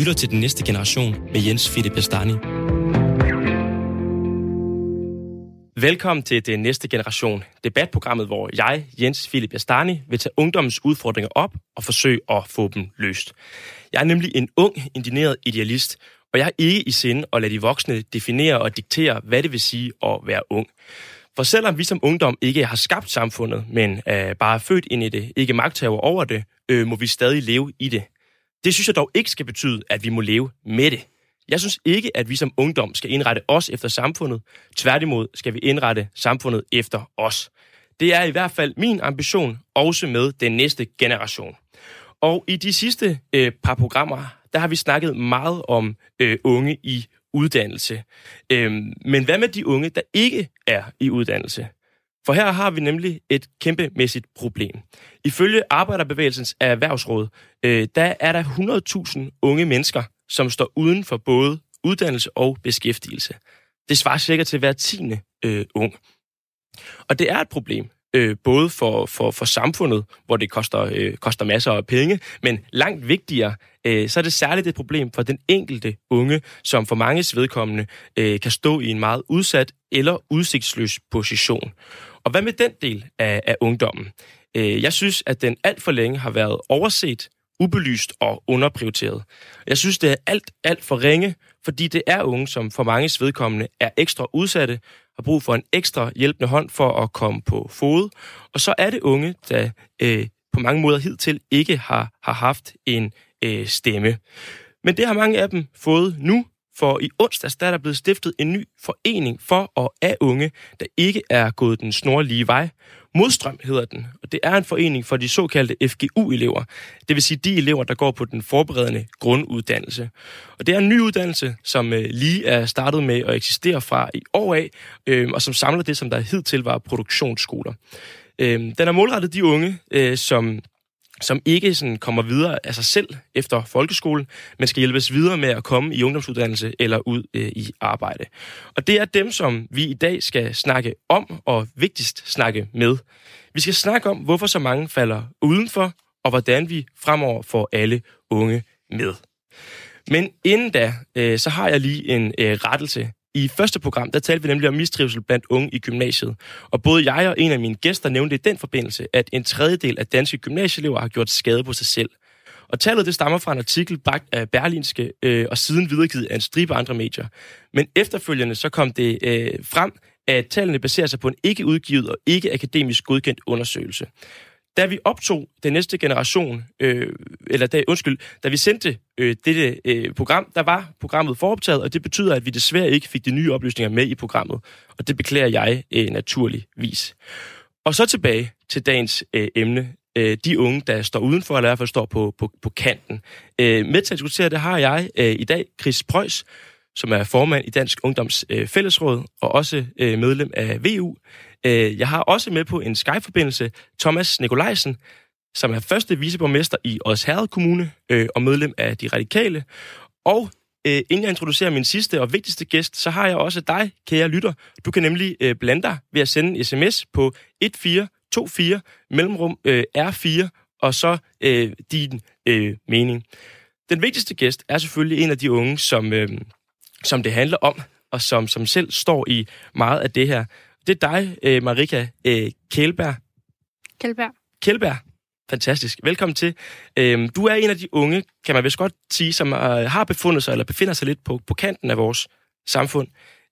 lytter til Den Næste Generation med Jens Fitte Bestani. Velkommen til Den Næste Generation, debatprogrammet, hvor jeg, Jens Philip Astani, vil tage ungdommens udfordringer op og forsøge at få dem løst. Jeg er nemlig en ung, indineret idealist, og jeg er ikke i sinde at lade de voksne definere og diktere, hvad det vil sige at være ung. For selvom vi som ungdom ikke har skabt samfundet, men er bare født ind i det, ikke magthaver over det, øh, må vi stadig leve i det. Det synes jeg dog ikke skal betyde, at vi må leve med det. Jeg synes ikke, at vi som ungdom skal indrette os efter samfundet. Tværtimod skal vi indrette samfundet efter os. Det er i hvert fald min ambition, også med den næste generation. Og i de sidste øh, par programmer, der har vi snakket meget om øh, unge i uddannelse. Øhm, men hvad med de unge, der ikke er i uddannelse? For her har vi nemlig et kæmpemæssigt problem. Ifølge Arbejderbevægelsens erhvervsråd, øh, der er der 100.000 unge mennesker, som står uden for både uddannelse og beskæftigelse. Det svarer cirka til hver tiende øh, ung. Og det er et problem, øh, både for, for, for samfundet, hvor det koster, øh, koster masser af penge, men langt vigtigere, øh, så er det særligt et problem for den enkelte unge, som for mange vedkommende øh, kan stå i en meget udsat eller udsigtsløs position. Og hvad med den del af, af ungdommen? Øh, jeg synes, at den alt for længe har været overset, ubelyst og underprioriteret. Jeg synes, det er alt, alt for ringe, fordi det er unge, som for mange vedkommende er ekstra udsatte, har brug for en ekstra hjælpende hånd for at komme på fod. Og så er det unge, der øh, på mange måder hidtil ikke har, har haft en øh, stemme. Men det har mange af dem fået nu, for i onsdags der er der blevet stiftet en ny forening for og af unge, der ikke er gået den snorlige vej. Modstrøm hedder den, og det er en forening for de såkaldte FGU-elever. Det vil sige de elever, der går på den forberedende grunduddannelse. Og det er en ny uddannelse, som øh, lige er startet med at eksistere fra i år af, øh, og som samler det, som der hidtil var produktionsskoler. Øh, den er målrettet de unge, øh, som som ikke sådan kommer videre af sig selv efter folkeskolen, men skal hjælpes videre med at komme i ungdomsuddannelse eller ud øh, i arbejde. Og det er dem, som vi i dag skal snakke om og vigtigst snakke med. Vi skal snakke om, hvorfor så mange falder udenfor, og hvordan vi fremover får alle unge med. Men inden da, øh, så har jeg lige en øh, rettelse i første program, der talte vi nemlig om mistrivsel blandt unge i gymnasiet. Og både jeg og en af mine gæster nævnte i den forbindelse, at en tredjedel af danske gymnasieelever har gjort skade på sig selv. Og tallet det stammer fra en artikel bagt af Berlinske øh, og siden videregivet af en stribe andre medier. Men efterfølgende så kom det øh, frem, at tallene baserer sig på en ikke udgivet og ikke akademisk godkendt undersøgelse da vi optog den næste generation, øh, eller da, undskyld, da vi sendte øh, dette øh, program, der var programmet foroptaget, og det betyder, at vi desværre ikke fik de nye oplysninger med i programmet, og det beklager jeg øh, naturligvis. Og så tilbage til dagens øh, emne, øh, de unge, der står udenfor, eller i hvert fald står på, på, på kanten. Øh, med til at diskutere det har jeg øh, i dag Chris Preuss, som er formand i Dansk Ungdoms øh, Fællesråd, og også øh, medlem af VU. Øh, jeg har også med på en Skype-forbindelse Thomas Nikolajsen, som er første viceborgmester i Odsherred Kommune øh, og medlem af De Radikale. Og øh, inden jeg introducerer min sidste og vigtigste gæst, så har jeg også dig, kære lytter. Du kan nemlig øh, blande dig ved at sende en sms på 1424 mellemrum øh, R4 og så øh, din øh, mening. Den vigtigste gæst er selvfølgelig en af de unge, som, øh, som det handler om, og som, som selv står i meget af det her. Det er dig, øh, Marika øh, Kjælberg. Kjælberg. Kjælberg. Fantastisk. Velkommen til. Øhm, du er en af de unge, kan man vist godt sige, som øh, har befundet sig, eller befinder sig lidt på, på kanten af vores samfund.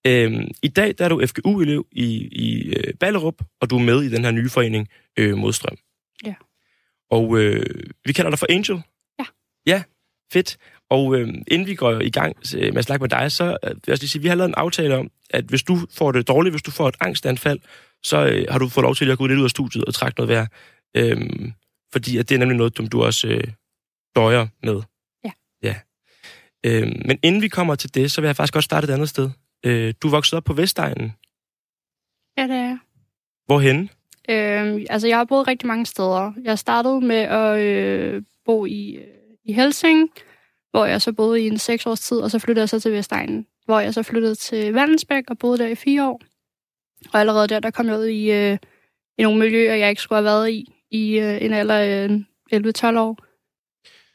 Øhm, I dag der er du FGU-elev i, i øh, Ballerup, og du er med i den her nye forening, øh, Modstrøm. Ja. Og øh, vi kalder dig for Angel. Ja. Ja, fedt. Og øh, inden vi går i gang med at snakke med dig, så øh, vil jeg sige, vi har lavet en aftale om, at hvis du får det dårligt, hvis du får et angstanfald, så øh, har du fået lov til at gå lidt ud af studiet og trække noget værd. Øh, fordi at det er nemlig noget, som du også øh, døjer med. Ja. ja. Øh, men inden vi kommer til det, så vil jeg faktisk også starte et andet sted. Øh, du vokset op på Vestegnen. Ja, det er jeg. Hvorhenne? Øh, altså, jeg har boet rigtig mange steder. Jeg startede med at øh, bo i, øh, i Helsing, hvor jeg så boede i en seks års tid, og så flyttede jeg så til Vestegnen, hvor jeg så flyttede til Vandensbæk og boede der i fire år. Og allerede der, der kom jeg ud i, øh, i nogle miljøer, jeg ikke skulle have været i, i øh, en alder øh, 11-12 år.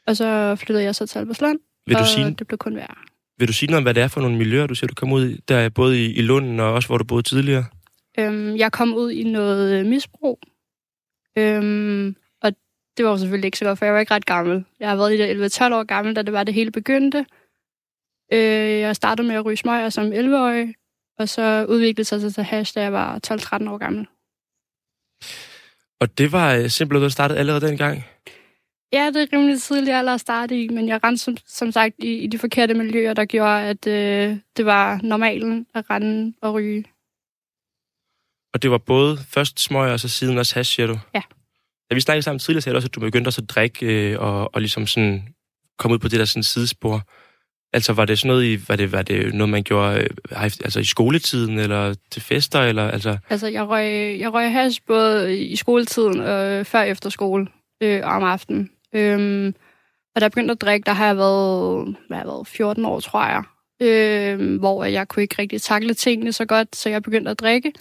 Og så flyttede jeg så til Albersland, Vil du, og sige, det blev kun værre. vil du sige noget om, hvad det er for nogle miljøer, du ser, du kommer ud i, der er både i, i Lunden og også, hvor du boede tidligere? Øhm, jeg kom ud i noget øh, misbrug. Øhm, det var jo selvfølgelig ikke så godt, for jeg var ikke ret gammel. Jeg har været i det 11-12 år gammel, da det var det hele begyndte. Øh, jeg startede med at ryge smøger som 11-årig, og så udviklede sig til hash, da jeg var 12-13 år gammel. Og det var øh, simpelthen der startede allerede dengang? Ja, det er rimelig tidligt alder at starte i, men jeg rendte som, som sagt i, i de forkerte miljøer, der gjorde, at øh, det var normalen at rende og ryge. Og det var både først smøger, og så siden også hash, siger du? Ja. Da vi snakkede sammen tidligere, sagde du også, at du begyndte også at drikke øh, og, og ligesom sådan komme ud på det der sådan sidespor. Altså var det sådan noget, i, var det, var det noget, man gjorde øh, altså i skoletiden, eller til fester, eller altså... Altså, jeg røg, jeg røg hash både i skoletiden og øh, før efter skole øh, om aftenen. Øhm, og da jeg begyndte at drikke, der har jeg været, hvad har jeg været 14 år, tror jeg. Øh, hvor jeg kunne ikke rigtig takle tingene så godt, så jeg begyndte at drikke.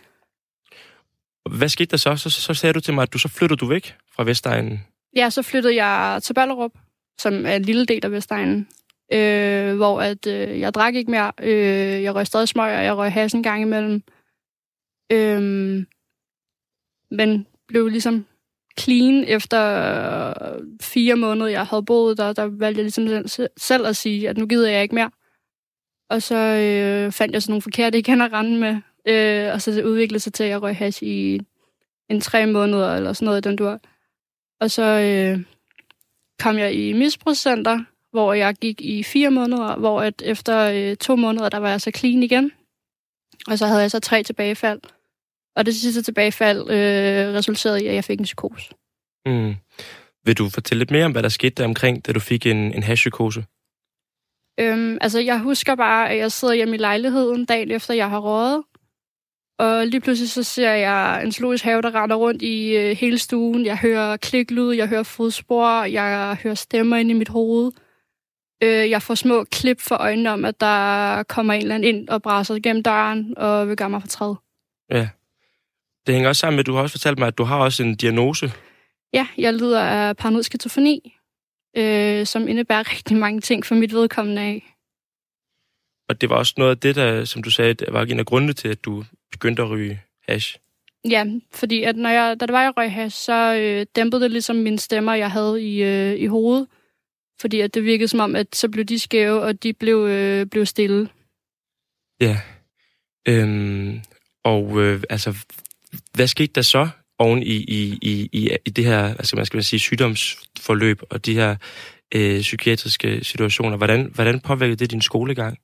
Hvad skete der så? så? Så sagde du til mig, at du så flyttede du væk fra Vestegnen. Ja, så flyttede jeg til Ballerup, som er en lille del af Vestegnen. Øh, hvor at, øh, jeg drak ikke mere. Øh, jeg røg stadig smøg, og jeg røg hash en gang imellem. Øh, men blev ligesom clean efter fire måneder, jeg havde boet der. Der valgte jeg ligesom selv at sige, at nu gider jeg ikke mere. Og så øh, fandt jeg sådan nogle forkerte, jeg at rende med. Øh, og så udviklede sig til, at jeg røg hash i en tre måneder, eller sådan noget, den du og så øh, kom jeg i misbrugscenter, hvor jeg gik i fire måneder, hvor at efter øh, to måneder, der var jeg så clean igen. Og så havde jeg så tre tilbagefald. Og det sidste tilbagefald øh, resulterede i, at jeg fik en psykose. Mm. Vil du fortælle lidt mere om, hvad der skete der omkring, da du fik en, en hashpsykose? Øhm, altså, jeg husker bare, at jeg sidder hjemme i lejligheden dagen efter, jeg har røget. Og lige pludselig så ser jeg en zoologisk have, der render rundt i øh, hele stuen. Jeg hører kliklyd, jeg hører fodspor, jeg hører stemmer ind i mit hoved. Øh, jeg får små klip for øjnene om, at der kommer en eller anden ind og brænder gennem døren og vil gøre mig fortræd. Ja. Det hænger også sammen med, at du har også fortalt mig, at du har også en diagnose. Ja, jeg lider af paranoid skizofreni, øh, som indebærer rigtig mange ting for mit vedkommende af. Og det var også noget af det, der, som du sagde, var en af grundene til, at du begyndte at ryge hash. Ja, fordi at når jeg, da det var, jeg røg hash, så øh, dæmpede det ligesom mine stemmer, jeg havde i, øh, i hovedet. Fordi at det virkede som om, at så blev de skæve, og de blev, øh, blev stille. Ja. Øhm, og øh, altså, hvad skete der så oven i, i, i, i, i det her, altså man skal sige, sygdomsforløb og de her øh, psykiatriske situationer? Hvordan, hvordan påvirkede det din skolegang?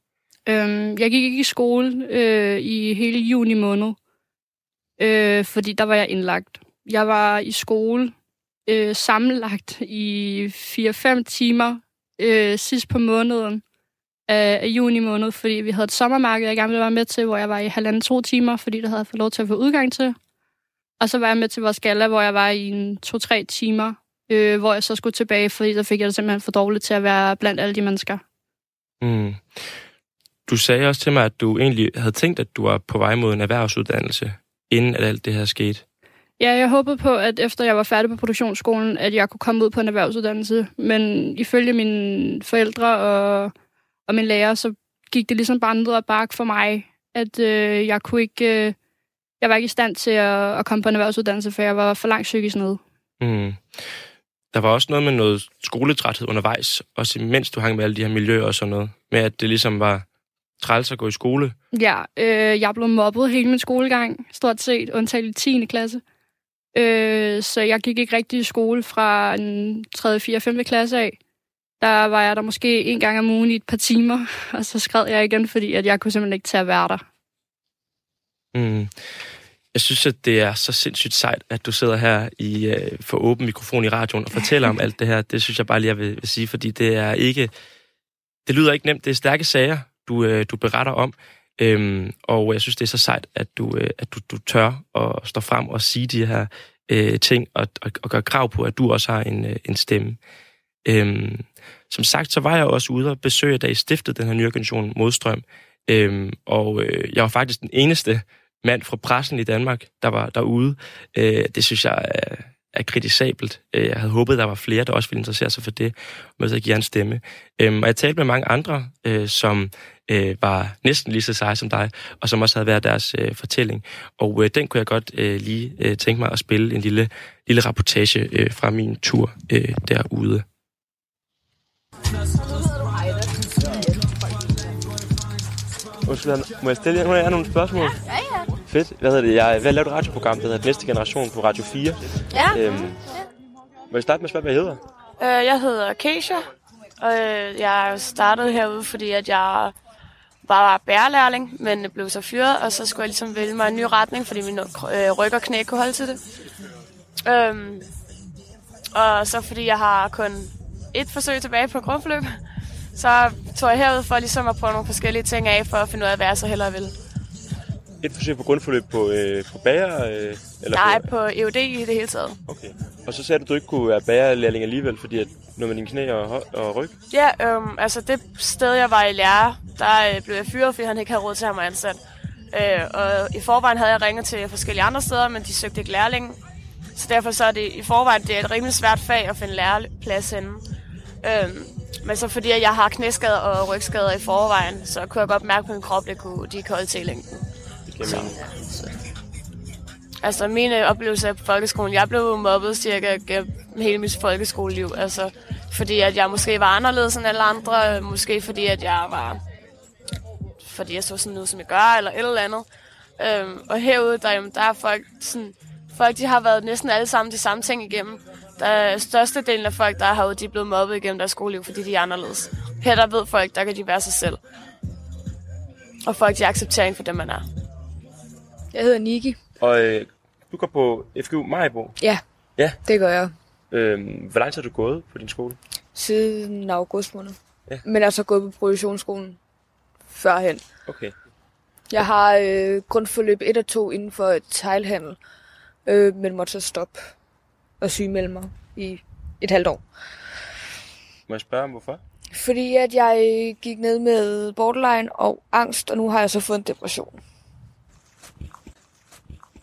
Øhm, jeg gik ikke i skole øh, i hele juni måned, øh, fordi der var jeg indlagt. Jeg var i skole øh, sammenlagt i 4-5 timer øh, sidst på måneden af, af juni måned, fordi vi havde et sommermarked, jeg gerne ville være med til, hvor jeg var i halvanden to timer, fordi der havde jeg fået lov til at få udgang til. Og så var jeg med til vores gala, hvor jeg var i en to-tre timer, øh, hvor jeg så skulle tilbage, fordi så fik jeg det simpelthen for dårligt til at være blandt alle de mennesker. Mm. Du sagde også til mig, at du egentlig havde tænkt, at du var på vej mod en erhvervsuddannelse, inden at alt det her skete. Ja, jeg håbede på, at efter jeg var færdig på produktionsskolen, at jeg kunne komme ud på en erhvervsuddannelse. Men ifølge mine forældre og, og min lærer, så gik det ligesom bare ned ad bakke for mig, at øh, jeg kunne ikke... Øh, jeg var ikke i stand til at, at komme på en erhvervsuddannelse, for jeg var for langt psykisk nede. Mm. Der var også noget med noget skoletræthed undervejs, også imens du hang med alle de her miljøer og sådan noget, med at det ligesom var træls at gå i skole. Ja, øh, jeg blev mobbet hele min skolegang, stort set, undtagen i 10. klasse. Øh, så jeg gik ikke rigtig i skole fra en 3., 4., 5. klasse af. Der var jeg der måske en gang om ugen i et par timer, og så skred jeg igen, fordi at jeg kunne simpelthen ikke tage at være der. Mm. Jeg synes, at det er så sindssygt sejt, at du sidder her i øh, for åben mikrofon i radioen og fortæller om alt det her. Det synes jeg bare lige, jeg vil, vil sige, fordi det er ikke... Det lyder ikke nemt. Det er stærke sager, du, øh, du beretter om. Øhm, og jeg synes, det er så sejt, at du, øh, at du, du tør at stå frem og sige de her øh, ting, og, og, og gøre krav på, at du også har en, øh, en stemme. Øhm, som sagt, så var jeg også ude og besøge, da I stiftede den her nye organisation Modstrøm. Øhm, og øh, jeg var faktisk den eneste mand fra pressen i Danmark, der var derude. Øh, det synes jeg er er kritisabelt. Øh, jeg havde håbet, der var flere, der også ville interessere sig for det, med at give en stemme. Øhm, og jeg talte med mange andre, øh, som øh, var næsten lige så seje som dig, og som også havde været deres øh, fortælling. Og øh, den kunne jeg godt øh, lige øh, tænke mig at spille en lille, lille rapportage øh, fra min tur øh, derude. Undskyld, må jeg stille jer nogle spørgsmål? Ja, ja. Fedt. Hvad hedder det? Jeg er lavet et radioprogram, der hedder Næste Generation på Radio 4. Ja. Øhm, må jeg starte med at spørge, hvad jeg hedder? Øh, jeg hedder Keisha, og øh, jeg startede herude, fordi at jeg bare var bærelærling, men blev så fyret, og så skulle jeg ligesom vælge mig en ny retning, fordi min øh, ryg og knæ kunne holde til det. Øhm, og så fordi jeg har kun et forsøg tilbage på grundforløb, så tog jeg herud for ligesom at prøve nogle forskellige ting af, for at finde ud af, hvad jeg så hellere vil. Et forsøg på grundforløb på, øh, på bager? Øh, eller Nej, på... på EUD i det hele taget. Okay. Og så sagde du, at du ikke kunne være bagerlærling alligevel, fordi at noget med dine knæ og, og ryg? Ja, øhm, altså det sted, jeg var i lære, der øh, blev jeg fyret, fordi han ikke havde råd til at have mig ansat. Øh, og i forvejen havde jeg ringet til forskellige andre steder, men de søgte ikke lærling. Så derfor så er det i forvejen det er et rimelig svært fag at finde læreplads henne. Øhm, men så fordi jeg har knæskader og rygskader i forvejen, så kunne jeg godt mærke på min krop, at kunne, de kan holde til længden giver mening. Jeg. Altså, altså mine oplevelser på folkeskolen, jeg blev mobbet cirka gennem hele mit folkeskoleliv. Altså fordi at jeg måske var anderledes end alle andre, øh, måske fordi at jeg var, fordi jeg så sådan ud som jeg gør, eller et eller andet. Øhm, og herude, der, jamen, der er folk sådan, folk de har været næsten alle sammen de samme ting igennem. Der er størstedelen af folk, der er herude, de er blevet mobbet igennem deres skoleliv, fordi de er anderledes. Her der ved folk, der kan de være sig selv. Og folk, de accepterer en for dem, man er. Jeg hedder Niki. Og øh, du går på FGU Majbo. Ja, Ja. det gør jeg. Øhm, hvor lang tid har du gået på din skole? Siden august måned. Ja. Men jeg har så gået på produktionsskolen førhen. Okay. Jeg har øh, grundforløb 1 og 2 inden for teglhandel, øh, men måtte så stoppe og sygemelde mig i et halvt år. Må jeg spørge om hvorfor? Fordi at jeg gik ned med borderline og angst, og nu har jeg så fået en depression.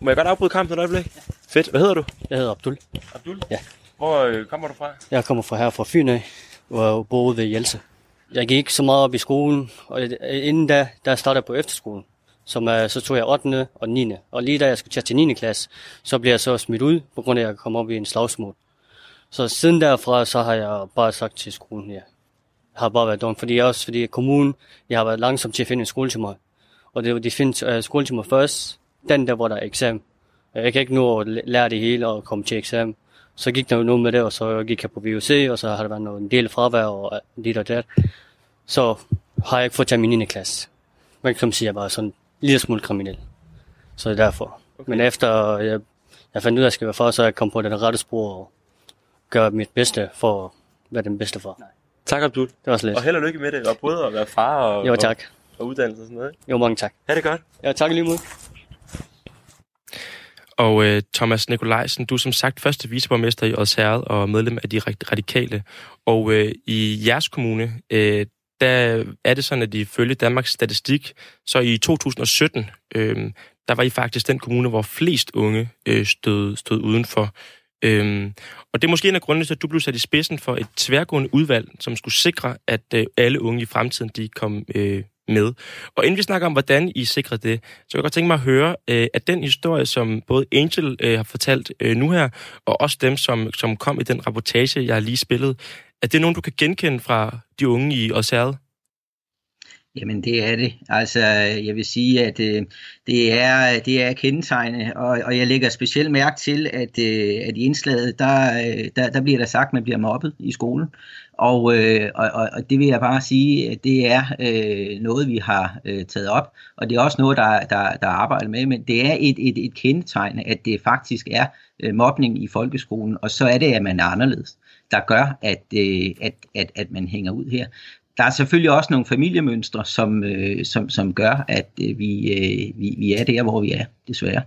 Må jeg godt afbryde kampen et øjeblik? Fedt. Hvad hedder du? Jeg hedder Abdul. Abdul? Ja. Hvor øh, kommer du fra? Jeg kommer fra her fra Fyn af, og bor ude ved Jelse. Jeg gik ikke så meget op i skolen, og inden da, der startede jeg på efterskolen. Som, så tog jeg 8. og 9. Og lige da jeg skulle til 9. klasse, så blev jeg så smidt ud, på grund af at jeg kom op i en slagsmål. Så siden derfra, så har jeg bare sagt til skolen, ja. Jeg har bare været dum, fordi jeg også, fordi kommunen, jeg har været langsom til at finde en skole til mig. Og det var de finder uh, skole til mig først, den der, hvor der er eksamen. Jeg kan ikke nå at lære det hele og komme til eksamen. Så gik der jo noget med det, og så gik jeg på VUC, og så har der været noget, en del fravær og lidt og det. Så har jeg ikke fået taget min 9. klasse. Man kan sige, at jeg var sådan en lille smule kriminel. Så det er derfor. Okay. Men efter jeg, jeg fandt ud af, at jeg skal være far, så jeg kommet på den rette spor og gøre mit bedste for at være den bedste far. Tak, Abdul. Det var så lidt. Og held og lykke med det, og både at være far og, Jo, tak. og, og uddannelse og sådan noget. Ikke? Jo, mange tak. Ha' det godt. Ja, tak lige mod. Og øh, Thomas Nikolajsen, du er som sagt første viceborgmester i Odsherred og medlem af de radikale. Og øh, i jeres kommune, øh, der er det sådan, at ifølge Danmarks Statistik, så i 2017, øh, der var I faktisk den kommune, hvor flest unge øh, stod, stod udenfor. Øhm, og det er måske en af grundene til, at du blev sat i spidsen for et tværgående udvalg, som skulle sikre, at øh, alle unge i fremtiden de kom øh, med. Og inden vi snakker om, hvordan I sikrer det, så kan jeg godt tænke mig at høre, øh, at den historie, som både Angel øh, har fortalt øh, nu her, og også dem, som, som kom i den rapportage, jeg har lige spillet, at det er nogen, du kan genkende fra de unge i Osærde? Jamen det er det. Altså jeg vil sige, at øh, det er det er kendetegnende, og, og jeg lægger specielt mærke til, at, øh, at i indslaget, der, øh, der, der bliver der sagt, at man bliver mobbet i skolen. Og, øh, og, og det vil jeg bare sige, at det er øh, noget, vi har øh, taget op, og det er også noget, der, der, der arbejder med, men det er et, et, et kendetegn, at det faktisk er øh, mobning i folkeskolen, og så er det, at man er anderledes, der gør, at, øh, at, at, at man hænger ud her. Der er selvfølgelig også nogle familiemønstre, som, øh, som, som gør, at øh, vi, øh, vi, vi er der, hvor vi er, desværre.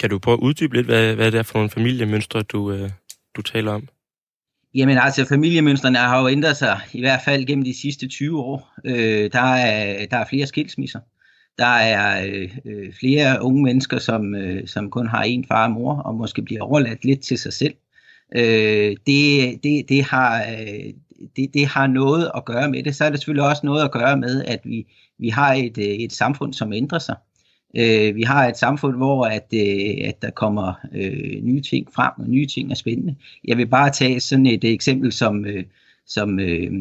Kan du prøve at uddybe lidt, hvad, hvad det er for nogle familiemønstre, du, øh, du taler om? Jamen altså, familiemønstrene har jo ændret sig, i hvert fald gennem de sidste 20 år. Øh, der, er, der er flere skilsmisser. Der er øh, øh, flere unge mennesker, som, øh, som kun har en far og mor, og måske bliver overladt lidt til sig selv. Øh, det, det, det, har, øh, det, det har noget at gøre med det. Så er det selvfølgelig også noget at gøre med, at vi, vi har et, øh, et samfund, som ændrer sig. Øh, vi har et samfund, hvor at, øh, at der kommer øh, nye ting frem, og nye ting er spændende. Jeg vil bare tage sådan et eksempel som, øh, som øh,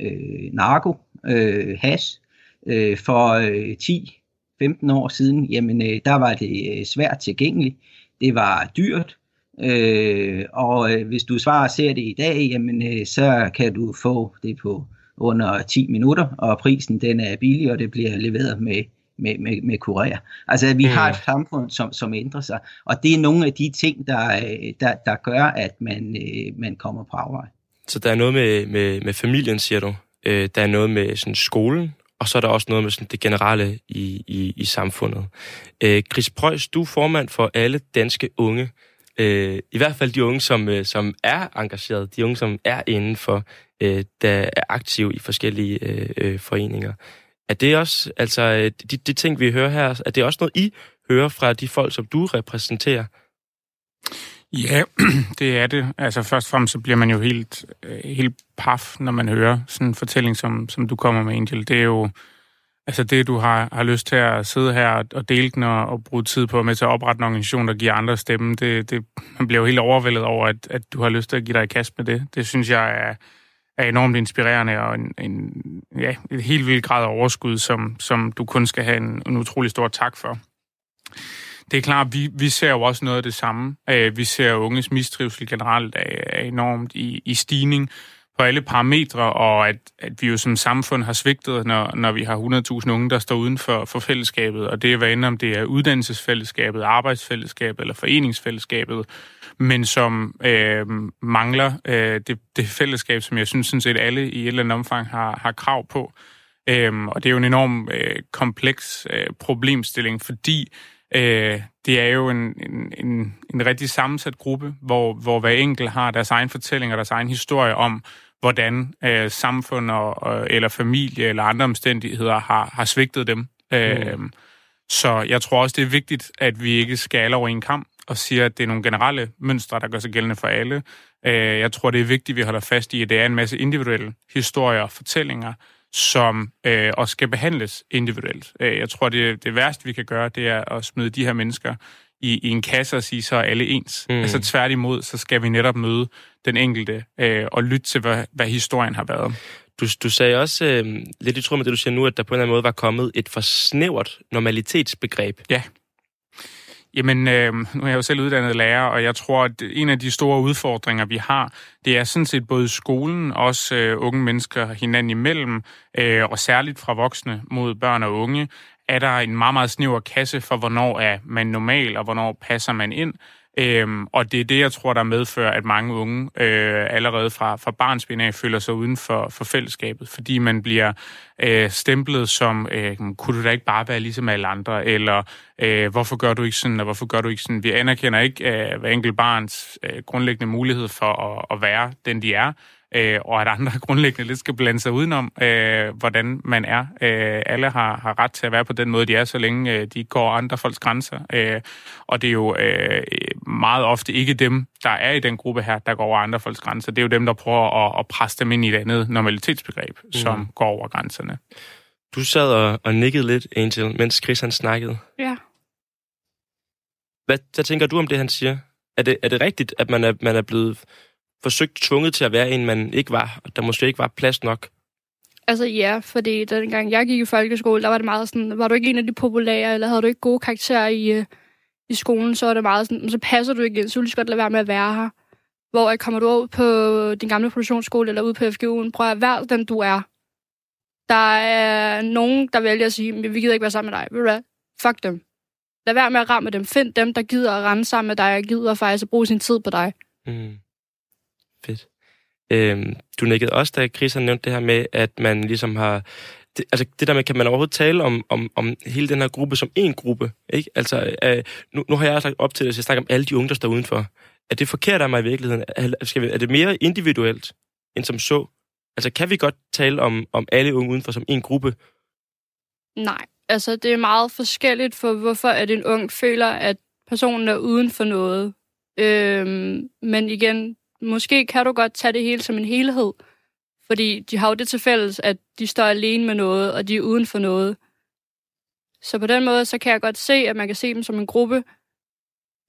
øh, narko, øh, hash. Øh, for øh, 10-15 år siden, jamen øh, der var det øh, svært tilgængeligt. Det var dyrt. Øh, og øh, hvis du svarer ser det i dag, jamen øh, så kan du få det på under 10 minutter, og prisen den er billig, og det bliver leveret med med, med, med kurér. Altså, vi mm. har et samfund, som, som ændrer sig, og det er nogle af de ting, der, der, der gør, at man, øh, man kommer på afvej. Så der er noget med, med, med familien, siger du? Øh, der er noget med sådan, skolen, og så er der også noget med sådan, det generelle i, i, i samfundet. Øh, Chris Preuss, du er formand for alle danske unge. Øh, I hvert fald de unge, som, øh, som er engageret, de unge, som er inden for, øh, der er aktive i forskellige øh, øh, foreninger. Er det også, altså øh, de, de ting, vi hører her, er det også noget, I hører fra de folk, som du repræsenterer? Ja, det er det. Altså først og fremmest så bliver man jo helt, øh, helt paf, når man hører sådan en fortælling, som, som du kommer med, Angel. Det er jo altså det, du har, har lyst til at sidde her og dele den og, og bruge tid på med til at oprette en organisation, der giver andre stemme. Det, det, man bliver jo helt overvældet over, at, at du har lyst til at give dig i kast med det. Det synes jeg er, er enormt inspirerende og en, en, ja, et helt vildt grad af overskud, som, som du kun skal have en, en utrolig stor tak for. Det er klart, vi, vi ser jo også noget af det samme. Øh, vi ser unges mistrivsel generelt er, er enormt i, i stigning på alle parametre, og at, at vi jo som samfund har svigtet, når, når vi har 100.000 unge, der står uden for, for fællesskabet, og det er hvad end om det er uddannelsesfællesskabet, arbejdsfællesskabet eller foreningsfællesskabet, men som øh, mangler øh, det, det fællesskab, som jeg synes, sådan set alle i et eller andet omfang har, har krav på. Øhm, og det er jo en enorm øh, kompleks øh, problemstilling, fordi øh, det er jo en, en, en, en rigtig sammensat gruppe, hvor, hvor hver enkelt har deres egen fortælling og deres egen historie om, hvordan øh, samfund og, eller familie eller andre omstændigheder har, har svigtet dem. Mm. Øh, så jeg tror også, det er vigtigt, at vi ikke skal alle over en kamp og siger, at det er nogle generelle mønstre, der gør sig gældende for alle. Øh, jeg tror, det er vigtigt, at vi holder fast i, at det er en masse individuelle historier og fortællinger, som øh, også skal behandles individuelt. Øh, jeg tror, det, det værste, vi kan gøre, det er at smide de her mennesker i, i en kasse og sige, så er alle ens. Mm. Altså tværtimod, så skal vi netop møde den enkelte øh, og lytte til, hvad, hvad historien har været. Du, du sagde også øh, lidt i tråd med det, du siger nu, at der på en eller anden måde var kommet et for snævert normalitetsbegreb. Ja. Jamen, øh, nu er jeg jo selv uddannet lærer, og jeg tror, at en af de store udfordringer, vi har, det er sådan set både skolen, også øh, unge mennesker hinanden imellem, øh, og særligt fra voksne mod børn og unge, er der en meget, meget snæver kasse for, hvornår er man normal, og hvornår passer man ind. Øhm, og det er det, jeg tror, der medfører, at mange unge øh, allerede fra, fra barnsben af føler sig uden for, for fællesskabet, fordi man bliver øh, stemplet som, øh, kunne du da ikke bare være ligesom alle andre, eller øh, hvorfor gør du ikke sådan, og hvorfor gør du ikke sådan. Vi anerkender ikke øh, hver enkelt barns øh, grundlæggende mulighed for at, at være den, de er, øh, og at andre grundlæggende lidt skal blande sig udenom, øh, hvordan man er. Øh, alle har, har ret til at være på den måde, de er, så længe øh, de går andre folks grænser. Øh, og det er jo øh, meget ofte ikke dem, der er i den gruppe her, der går over andre folks grænser. Det er jo dem, der prøver at, at presse dem ind i et andet normalitetsbegreb, mm. som går over grænserne. Du sad og, og nikkede lidt, Angel, mens Chris han snakkede. Ja. Hvad, hvad tænker du om det, han siger? Er det, er det rigtigt, at man er, man er blevet forsøgt tvunget til at være en, man ikke var, og der måske ikke var plads nok? Altså ja, fordi dengang jeg gik i folkeskole, der var det meget sådan, var du ikke en af de populære, eller havde du ikke gode karakterer i, øh, i skolen, så var det meget sådan, så passer du ikke ind, så vil du godt lade være med at være her. Hvor kommer du ud på din gamle produktionsskole, eller ud på FGU'en, prøv at være den, du er. Der er nogen, der vælger at sige, vi gider ikke være sammen med dig. Ved du hvad? Fuck dem. Lad være med at ramme dem. Find dem, der gider at rende sammen med dig, og gider faktisk at bruge sin tid på dig. Mm. Fedt. Øhm, du nikkede også, da Chris har nævnt det her med, at man ligesom har... Det, altså det der med, kan man overhovedet tale om, om, om hele den her gruppe som en gruppe? Ikke? Altså, øh, nu, nu har jeg sagt op til det, så jeg snakker om alle de unge, der står udenfor. Er det forkert af mig i virkeligheden? Er, skal vi, er det mere individuelt end som så? Altså, kan vi godt tale om, om alle unge udenfor som en gruppe? Nej, Altså, det er meget forskelligt for, hvorfor at en ung føler, at personen er uden for noget. Øhm, men igen, måske kan du godt tage det hele som en helhed. Fordi de har jo det til fælles, at de står alene med noget, og de er uden for noget. Så på den måde, så kan jeg godt se, at man kan se dem som en gruppe.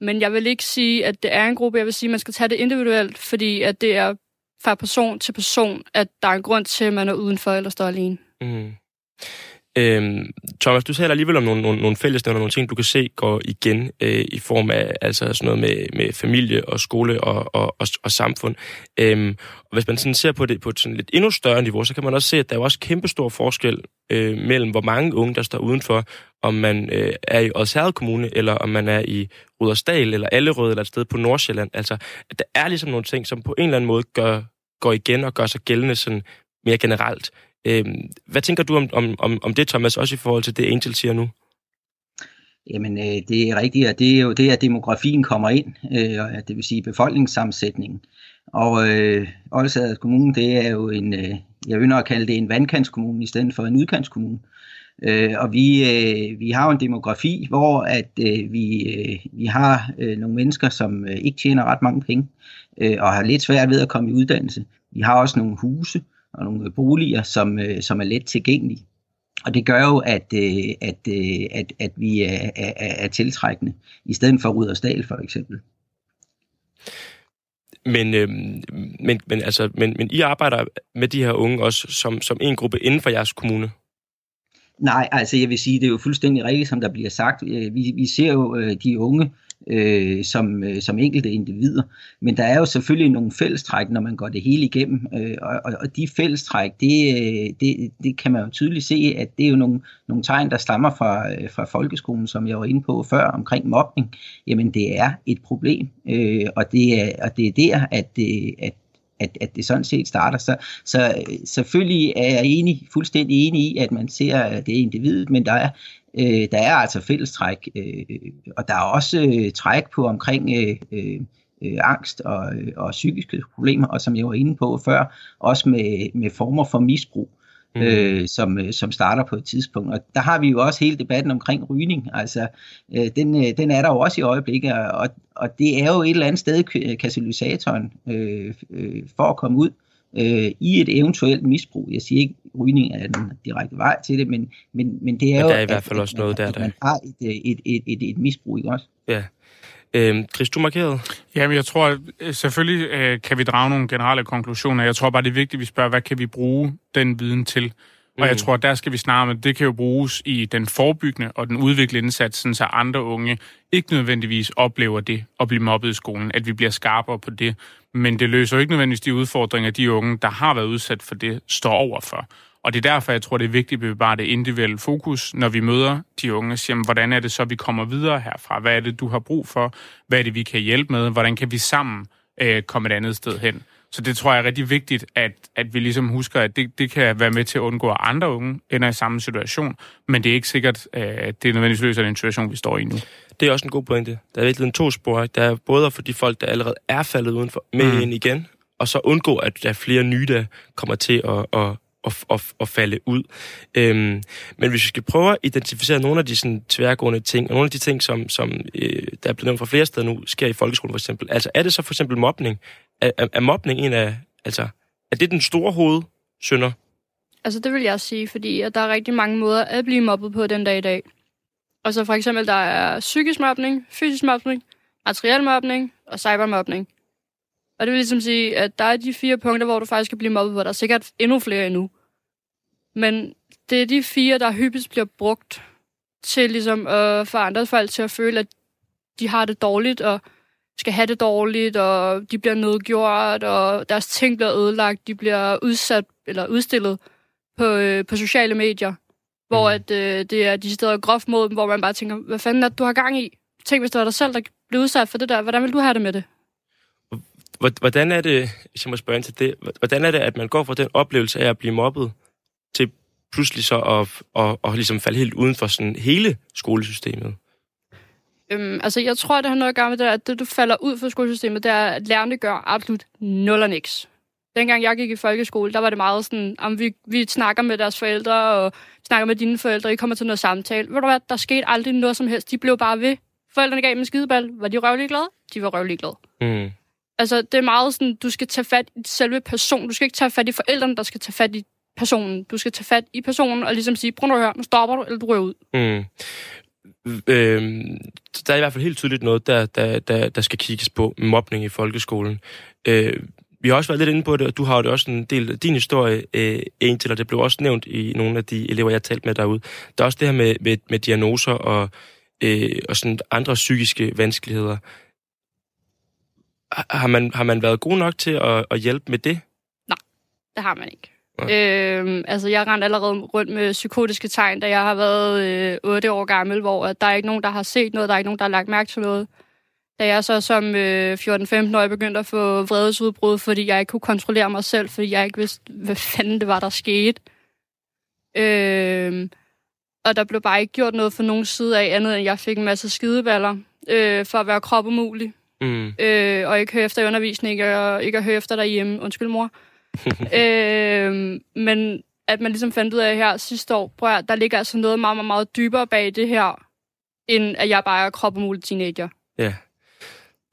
Men jeg vil ikke sige, at det er en gruppe. Jeg vil sige, at man skal tage det individuelt, fordi at det er fra person til person, at der er en grund til, at man er udenfor eller står alene. Mm. Øhm, Thomas, du taler alligevel om nogle, nogle, nogle fællesnævner, nogle ting, du kan se går igen øh, i form af altså sådan noget med, med familie og skole og, og, og, og samfund. Øhm, og hvis man sådan ser på det på et sådan lidt endnu større niveau, så kan man også se, at der er også kæmpestor forskel øh, mellem, hvor mange unge, der står udenfor, om man øh, er i Odsherred Kommune, eller om man er i Rudersdal, eller Allerød, eller et sted på Nordsjælland. Altså, at der er ligesom nogle ting, som på en eller anden måde gør, går igen og gør sig gældende sådan mere generelt. Øhm, hvad tænker du om, om, om, om det, Thomas, også i forhold til det, Angel siger nu? Jamen, øh, det er rigtigt, og det er jo det, at demografien kommer ind, øh, det vil sige befolkningssammensætningen. Og øh, Oldsad Kommune, det er jo en, øh, jeg vil nok kalde det en vandkantskommune i stedet for en udkantskommune. Øh, og vi, øh, vi har jo en demografi, hvor at øh, vi, øh, vi har øh, nogle mennesker, som øh, ikke tjener ret mange penge, øh, og har lidt svært ved at komme i uddannelse. Vi har også nogle huse, og nogle boliger, som, øh, som er let tilgængelige. Og det gør jo, at, øh, at, øh, at, at vi er, er, er tiltrækkende, i stedet for Rudersdal for eksempel. Men, øh, men, men, altså, men, men I arbejder med de her unge også som, som en gruppe inden for jeres kommune? Nej, altså jeg vil sige, det er jo fuldstændig rigtigt, som der bliver sagt. Vi, vi ser jo øh, de unge øh, som, øh, som enkelte individer. Men der er jo selvfølgelig nogle fællestræk, når man går det hele igennem, øh, og, og de fællestræk, det, øh, det, det kan man jo tydeligt se, at det er jo nogle, nogle tegn, der stammer fra, øh, fra folkeskolen, som jeg var inde på før, omkring mobning. Jamen det er et problem, øh, og, det er, og det er der, at, det, at at, at det sådan set starter. Så, så selvfølgelig er jeg enig, fuldstændig enig i, at man ser det individet, men der er Øh, der er altså fællestræk, øh, og der er også øh, træk på omkring øh, øh, øh angst og, øh, og psykiske problemer, og som jeg var inde på før, også med, med former for misbrug. Mm. Øh, som, som starter på et tidspunkt. Og der har vi jo også hele debatten omkring rygning. Altså, øh, den, den er der jo også i øjeblikket, og, og det er jo et eller andet sted katalysatoren øh, øh, for at komme ud øh, i et eventuelt misbrug. Jeg siger ikke, at rygning er den direkte vej til det, men, men, men det er men jo, der er i hvert fald at, også noget der, der. man har et, et, et, et, et misbrug, ikke også? Ja. Øhm, Chris, du markerede? Jamen, jeg tror, øh, selvfølgelig øh, kan vi drage nogle generelle konklusioner. Jeg tror bare, det er vigtigt, at vi spørger, hvad kan vi bruge den viden til? Og mm. jeg tror, der skal vi snart med, det kan jo bruges i den forebyggende og den udviklende indsats, så andre unge ikke nødvendigvis oplever det at blive mobbet i skolen, at vi bliver skarpere på det. Men det løser jo ikke nødvendigvis de udfordringer, de unge, der har været udsat for det, står overfor. Og det er derfor, jeg tror, det er vigtigt, at vi bevare det individuelle fokus, når vi møder de unge og siger, hvordan er det så, vi kommer videre herfra? Hvad er det, du har brug for? Hvad er det, vi kan hjælpe med? Hvordan kan vi sammen øh, komme et andet sted hen? Så det tror jeg er rigtig vigtigt, at, at vi ligesom husker, at det, det kan være med til at undgå, at andre unge ender i samme situation, men det er ikke sikkert, at det er nødvendigvis løser den situation, vi står i nu. Det er også en god pointe. Der er virkelig en to spor. Der er både for de folk, der allerede er faldet udenfor, med mm. ind igen, og så undgå, at der er flere nye, der kommer til at, at, at, at, at falde ud. Øhm, men hvis vi skal prøve at identificere nogle af de sådan, tværgående ting, og nogle af de ting, som, som øh, der er blevet nævnt fra flere steder nu, sker i folkeskolen for eksempel. Altså er det så for eksempel mobning? Er, er, er mobning en af, altså, er det den store hovedsynder? Altså det vil jeg sige, fordi at der er rigtig mange måder at blive mobbet på den dag i dag. Og så for eksempel, der er psykisk mobning, fysisk mobning, materiel mobning og cybermobning. Og det vil ligesom sige, at der er de fire punkter, hvor du faktisk kan blive mobbet på. Der er sikkert endnu flere endnu. Men det er de fire, der hyppigst bliver brugt til ligesom at få andre folk til at føle, at de har det dårligt, og skal have det dårligt, og de bliver nedgjort, og deres ting bliver ødelagt, de bliver udsat eller udstillet på, øh, på sociale medier, hvor mm. at, øh, det er de steder groft mod dem, hvor man bare tænker, hvad fanden er det, du har gang i? Tænk, hvis det var dig selv, der blev udsat for det der, hvordan vil du have det med det? Hvordan er det, hvis jeg må spørge ind til det, hvordan er det, at man går fra den oplevelse af at blive mobbet, pludselig så at, at, at, at ligesom falde helt uden for sådan hele skolesystemet? Øhm, altså, jeg tror, det har noget at gøre med det, at det, du falder ud fra skolesystemet, det er, at lærerne gør absolut nul og niks. dengang jeg gik i folkeskole, der var det meget sådan, om vi, vi snakker med deres forældre, og snakker med dine forældre, I kommer til noget samtale. Ved du hvad, der skete aldrig noget som helst. De blev bare ved. Forældrene gav dem en skideball. Var de røvlig glade? De var røvlig glade. Mm. Altså, det er meget sådan, du skal tage fat i selve personen. Du skal ikke tage fat i forældrene, der skal tage fat i personen. Du skal tage fat i personen og ligesom sige, prøv at høre, nu stopper du, eller du rører ud. Mm. Øhm, der er i hvert fald helt tydeligt noget, der, der, der, der skal kigges på mobning i folkeskolen. Øh, vi har også været lidt inde på det, og du har jo det også en del af din historie, øh, Angel, og det blev også nævnt i nogle af de elever, jeg har talt med derude. Der er også det her med, med, med diagnoser og, øh, og sådan andre psykiske vanskeligheder. Har man, har man været god nok til at, at hjælpe med det? Det har man ikke. Øhm, altså, jeg rendte allerede rundt med psykotiske tegn, da jeg har været øh, 8 år gammel, hvor at der er ikke nogen, der har set noget, der er ikke nogen, der har lagt mærke til noget. Da jeg så som øh, 14-15-årig begyndte at få vredesudbrud, fordi jeg ikke kunne kontrollere mig selv, fordi jeg ikke vidste, hvad fanden det var, der skete. Øhm, og der blev bare ikke gjort noget fra nogen side af, andet end jeg fik en masse skideballer øh, for at være kropumulig. Mm. øh, og ikke høre efter i undervisning, og ikke at høre efter derhjemme. Undskyld, mor. øh, men at man ligesom fandt ud af her sidste år, prøv at, der ligger altså noget meget, meget, meget dybere bag det her, end at jeg bare er krop og mulig teenager. Ja.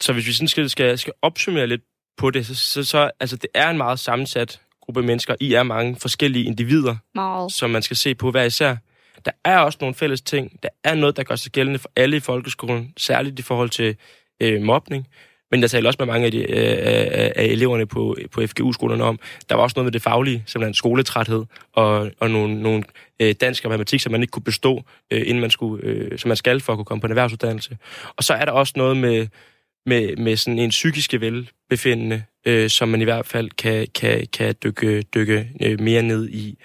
Så hvis vi sådan skal, skal, skal opsummere lidt på det, så, så, så altså, det er en meget sammensat gruppe mennesker. I er mange forskellige individer, Meget. som man skal se på hver især. Der er også nogle fælles ting. Der er noget, der gør sig gældende for alle i folkeskolen, særligt i forhold til øh, mobning. Men jeg talte også med mange af, de, øh, af af eleverne på, på FGU-skolerne om, der var også noget med det faglige, simpelthen skoletræthed, og, og nogle, nogle øh, dansk og matematik, som man ikke kunne bestå, øh, inden man skulle, øh, som man skal for at kunne komme på en erhvervsuddannelse. Og så er der også noget med, med, med sådan en psykiske velbefindende, øh, som man i hvert fald kan, kan, kan dykke, dykke øh, mere ned i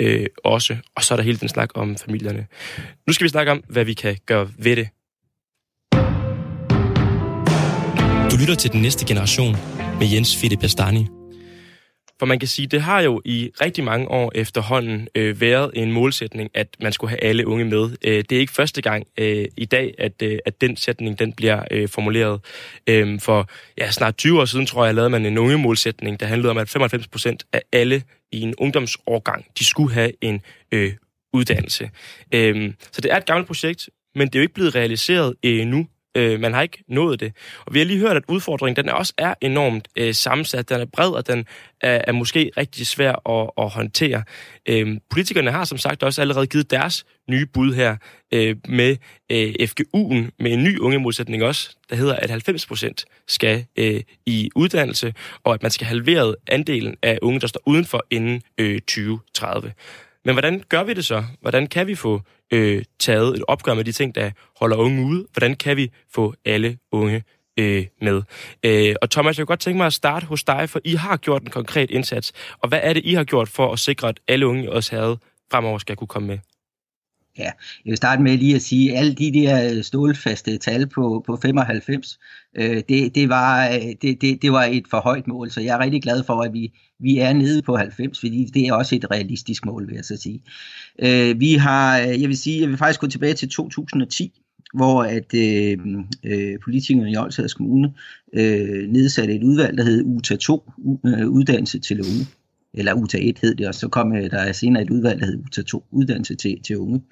øh, også. Og så er der hele den snak om familierne. Nu skal vi snakke om, hvad vi kan gøre ved det. Du lytter til den næste generation med Jens Fitte Bastani. For man kan sige, det har jo i rigtig mange år efterhånden øh, været en målsætning, at man skulle have alle unge med. Øh, det er ikke første gang øh, i dag, at, øh, at den sætning den bliver øh, formuleret. Øh, for ja, snart 20 år siden, tror jeg, lavede man en unge målsætning, der handlede om, at 95 procent af alle i en ungdomsårgang, de skulle have en øh, uddannelse. Øh, så det er et gammelt projekt, men det er jo ikke blevet realiseret endnu. Øh, man har ikke nået det. Og vi har lige hørt, at udfordringen den også er enormt øh, sammensat. Den er bred, og den er, er måske rigtig svær at, at håndtere. Øh, politikerne har som sagt også allerede givet deres nye bud her øh, med øh, FGU'en, med en ny ungemodsætning også, der hedder, at 90 procent skal øh, i uddannelse, og at man skal halvere andelen af unge, der står udenfor inden øh, 2030. Men hvordan gør vi det så? Hvordan kan vi få øh, taget et opgør med de ting, der holder unge ude? Hvordan kan vi få alle unge øh, med? Øh, og Thomas, jeg kunne godt tænke mig at starte hos dig, for I har gjort en konkret indsats. Og hvad er det, I har gjort for at sikre, at alle unge i os havde fremover skal kunne komme med? Ja, jeg vil starte med lige at sige, at alle de der øh, stålfaste tal på, på 95, øh, det, det, var, øh, det, det, det var et for højt mål, så jeg er rigtig glad for, at vi, vi er nede på 90, fordi det er også et realistisk mål, vil jeg så sige. Øh, vi har, øh, jeg vil sige, jeg vil faktisk gå tilbage til 2010, hvor at øh, øh, politikerne i Olsads Kommune øh, nedsatte et udvalg, der hed UTA 2, øh, Uddannelse til unge eller UTA 1 hed det, og så kom øh, der senere et udvalg, der hed UTA 2, uddannelse til, til unge.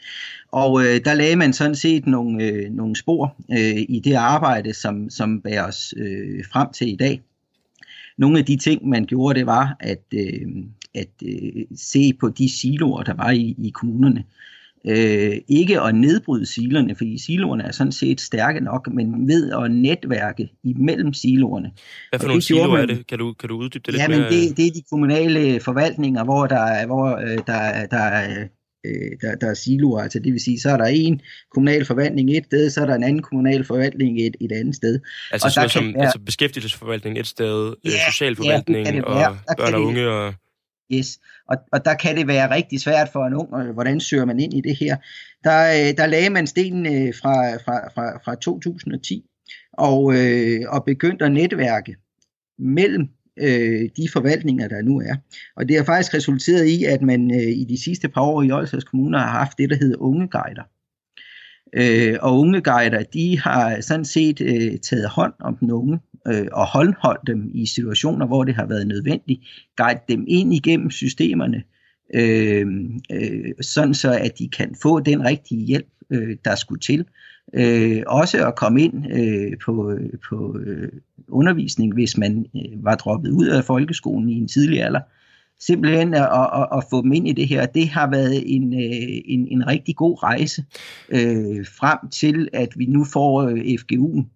Og øh, der lagde man sådan set nogle, øh, nogle spor øh, i det arbejde, som, som bærer os øh, frem til i dag. Nogle af de ting, man gjorde, det var at, øh, at øh, se på de siloer, der var i, i kommunerne. Øh, ikke at nedbryde silerne, fordi siloerne er sådan set stærke nok, men ved at netværke imellem siloerne. Hvad for nogle siloer man, er det? Kan du, kan du uddybe det lidt jamen, mere? Det, det er de kommunale forvaltninger, hvor der, er, hvor, øh, der, der, er, øh, der, der er siloer. Altså det vil sige, så er der en kommunal forvaltning et sted, så er der en anden kommunal forvaltning et, et andet sted. Altså, og der som, være, altså beskæftigelsesforvaltning et sted, ja, socialforvaltning ja, og børn og unge og... Yes, og, og der kan det være rigtig svært for en ung, hvordan søger man ind i det her. Der, øh, der lagde man stenen øh, fra, fra, fra, fra 2010 og, øh, og begyndte at netværke mellem øh, de forvaltninger, der nu er. Og det har faktisk resulteret i, at man øh, i de sidste par år i Olsers Kommune har haft det, der hedder ungeguider. Øh, og ungeguider, de har sådan set øh, taget hånd om den unge øh, og håndholdt dem i situationer, hvor det har været nødvendigt, guide dem ind igennem systemerne, øh, øh, sådan så at de kan få den rigtige hjælp, øh, der skulle til. Øh, også at komme ind øh, på, øh, på øh, undervisning, hvis man øh, var droppet ud af folkeskolen i en tidlig alder. Simpelthen at, at, at få dem ind i det her, det har været en, øh, en, en rigtig god rejse øh, frem til, at vi nu får øh, FGU'en,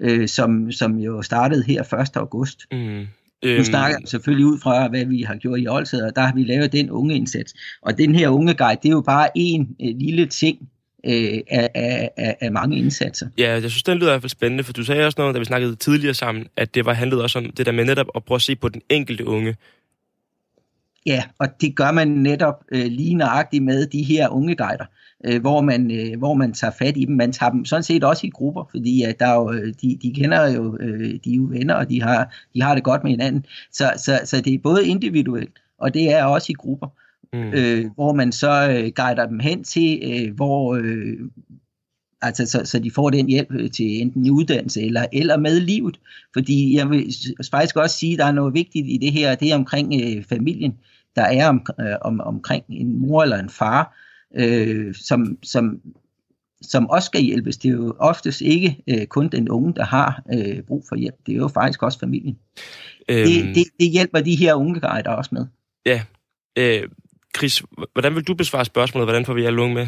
øh, som, som jo startede her 1. august. Mm. Øhm. Nu snakker jeg selvfølgelig ud fra, hvad vi har gjort i Olsted, og der har vi lavet den unge indsats. Og den her unge guide, det er jo bare en øh, lille ting øh, af, af, af mange indsatser. Ja, jeg synes, den lyder i hvert fald spændende, for du sagde også noget, da vi snakkede tidligere sammen, at det var handlet også om det der med netop at prøve at se på den enkelte unge. Ja, og det gør man netop øh, lige nøjagtigt med de her unge guider, øh, hvor, man, øh, hvor man tager fat i dem. Man tager dem sådan set også i grupper, fordi at der er jo, øh, de, de kender jo, øh, de er jo venner, og de har, de har det godt med hinanden. Så, så, så det er både individuelt, og det er også i grupper, mm. øh, hvor man så øh, guider dem hen til, øh, hvor... Øh, altså så, så de får den hjælp øh, til enten i uddannelse eller, eller med livet. Fordi jeg vil faktisk også sige, at der er noget vigtigt i det her, det er omkring øh, familien der er om, øh, om, omkring en mor eller en far, øh, som, som, som også skal hjælpes. Det er jo oftest ikke øh, kun den unge, der har øh, brug for hjælp. Det er jo faktisk også familien. Øhm, det, det, det hjælper de her unge guider også med. Ja. Øh, Chris, hvordan vil du besvare spørgsmålet? Hvordan får vi alle unge med?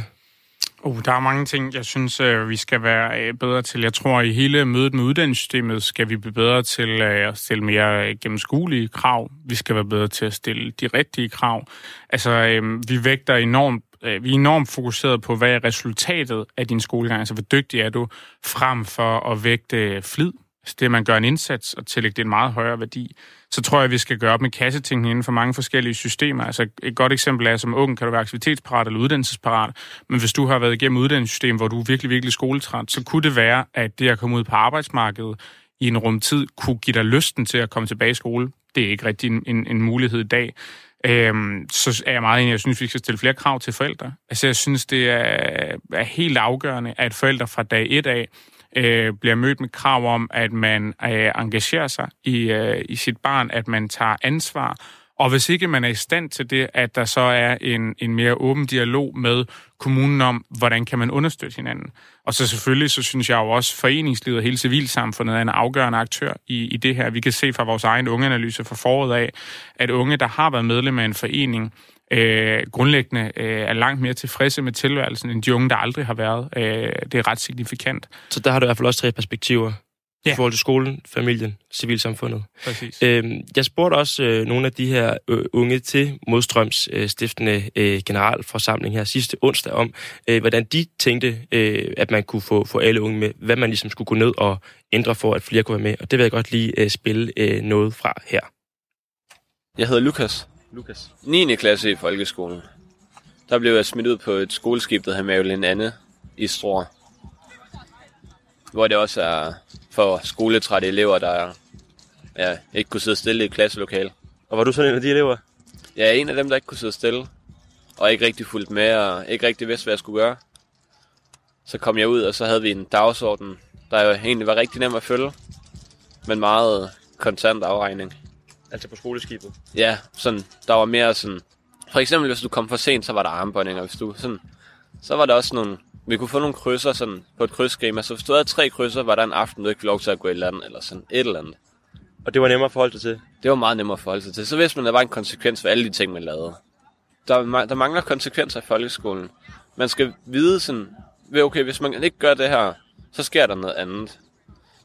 Uh, der er mange ting, jeg synes, øh, vi skal være øh, bedre til. Jeg tror, at i hele mødet med uddannelsessystemet skal vi blive bedre til øh, at stille mere gennemskuelige krav. Vi skal være bedre til at stille de rigtige krav. Altså, vi vægter enormt vi er enormt fokuseret på, hvad er resultatet af din skolegang, altså hvor dygtig er du, frem for at vægte flid, altså det, man gør en indsats og tillægge det en meget højere værdi så tror jeg, at vi skal gøre op med kassetænkning inden for mange forskellige systemer. Altså et godt eksempel er, som ung kan du være aktivitetsparat eller uddannelsesparat, men hvis du har været igennem uddannelsessystemet, hvor du er virkelig, virkelig skoletræt, så kunne det være, at det at komme ud på arbejdsmarkedet i en rum tid kunne give dig lysten til at komme tilbage i skole. Det er ikke rigtig en, en, en mulighed i dag. Øhm, så er jeg meget enig, jeg synes, vi skal stille flere krav til forældre. Altså jeg synes, det er, er helt afgørende, at forældre fra dag et af øh, bliver mødt med krav om, at man øh, engagerer sig i, øh, i sit barn, at man tager ansvar. Og hvis ikke man er i stand til det, at der så er en, en mere åben dialog med kommunen om, hvordan kan man understøtte hinanden. Og så selvfølgelig, så synes jeg jo også, foreningslivet og hele civilsamfundet er en afgørende aktør i, i det her. Vi kan se fra vores egen ungeanalyse fra foråret af, at unge, der har været medlem af en forening, øh, grundlæggende øh, er langt mere tilfredse med tilværelsen, end de unge, der aldrig har været. Øh, det er ret signifikant. Så der har du i hvert fald også tre perspektiver. Ja. I forhold til skolen, familien, civilsamfundet. Præcis. Øhm, jeg spurgte også øh, nogle af de her øh, unge til Modstrøms øh, stiftende øh, generalforsamling her sidste onsdag om, øh, hvordan de tænkte, øh, at man kunne få, få alle unge med, hvad man ligesom skulle gå ned og ændre for, at flere kunne være med. Og det vil jeg godt lige øh, spille øh, noget fra her. Jeg hedder Lukas. Lukas. 9. klasse i folkeskolen. Der blev jeg smidt ud på et skoleskib, der hedder Marilyn Anne i Struer. Hvor det også er for skoletrætte elever, der ja, ikke kunne sidde stille i et klasselokale. Og var du sådan en af de elever? Ja, en af dem, der ikke kunne sidde stille. Og ikke rigtig fulgt med, og ikke rigtig vidste, hvad jeg skulle gøre. Så kom jeg ud, og så havde vi en dagsorden, der jo egentlig var rigtig nem at følge. Men meget kontant afregning. Altså på skoleskibet? Ja, sådan, der var mere sådan... For eksempel, hvis du kom for sent, så var der armbåndinger. Hvis du sådan, så var der også nogle... Vi kunne få nogle krydser sådan, på et krydsskema. Så hvis du havde tre krydser, var der en aften, du ikke fik lov til at gå i land, eller sådan et eller andet. Og det var nemmere at forholde sig til? Det var meget nemmere at forholde sig til. Så vidste man, at der var en konsekvens for alle de ting, man lavede. Der, der mangler konsekvenser i folkeskolen. Man skal vide sådan, okay, hvis man ikke gør det her, så sker der noget andet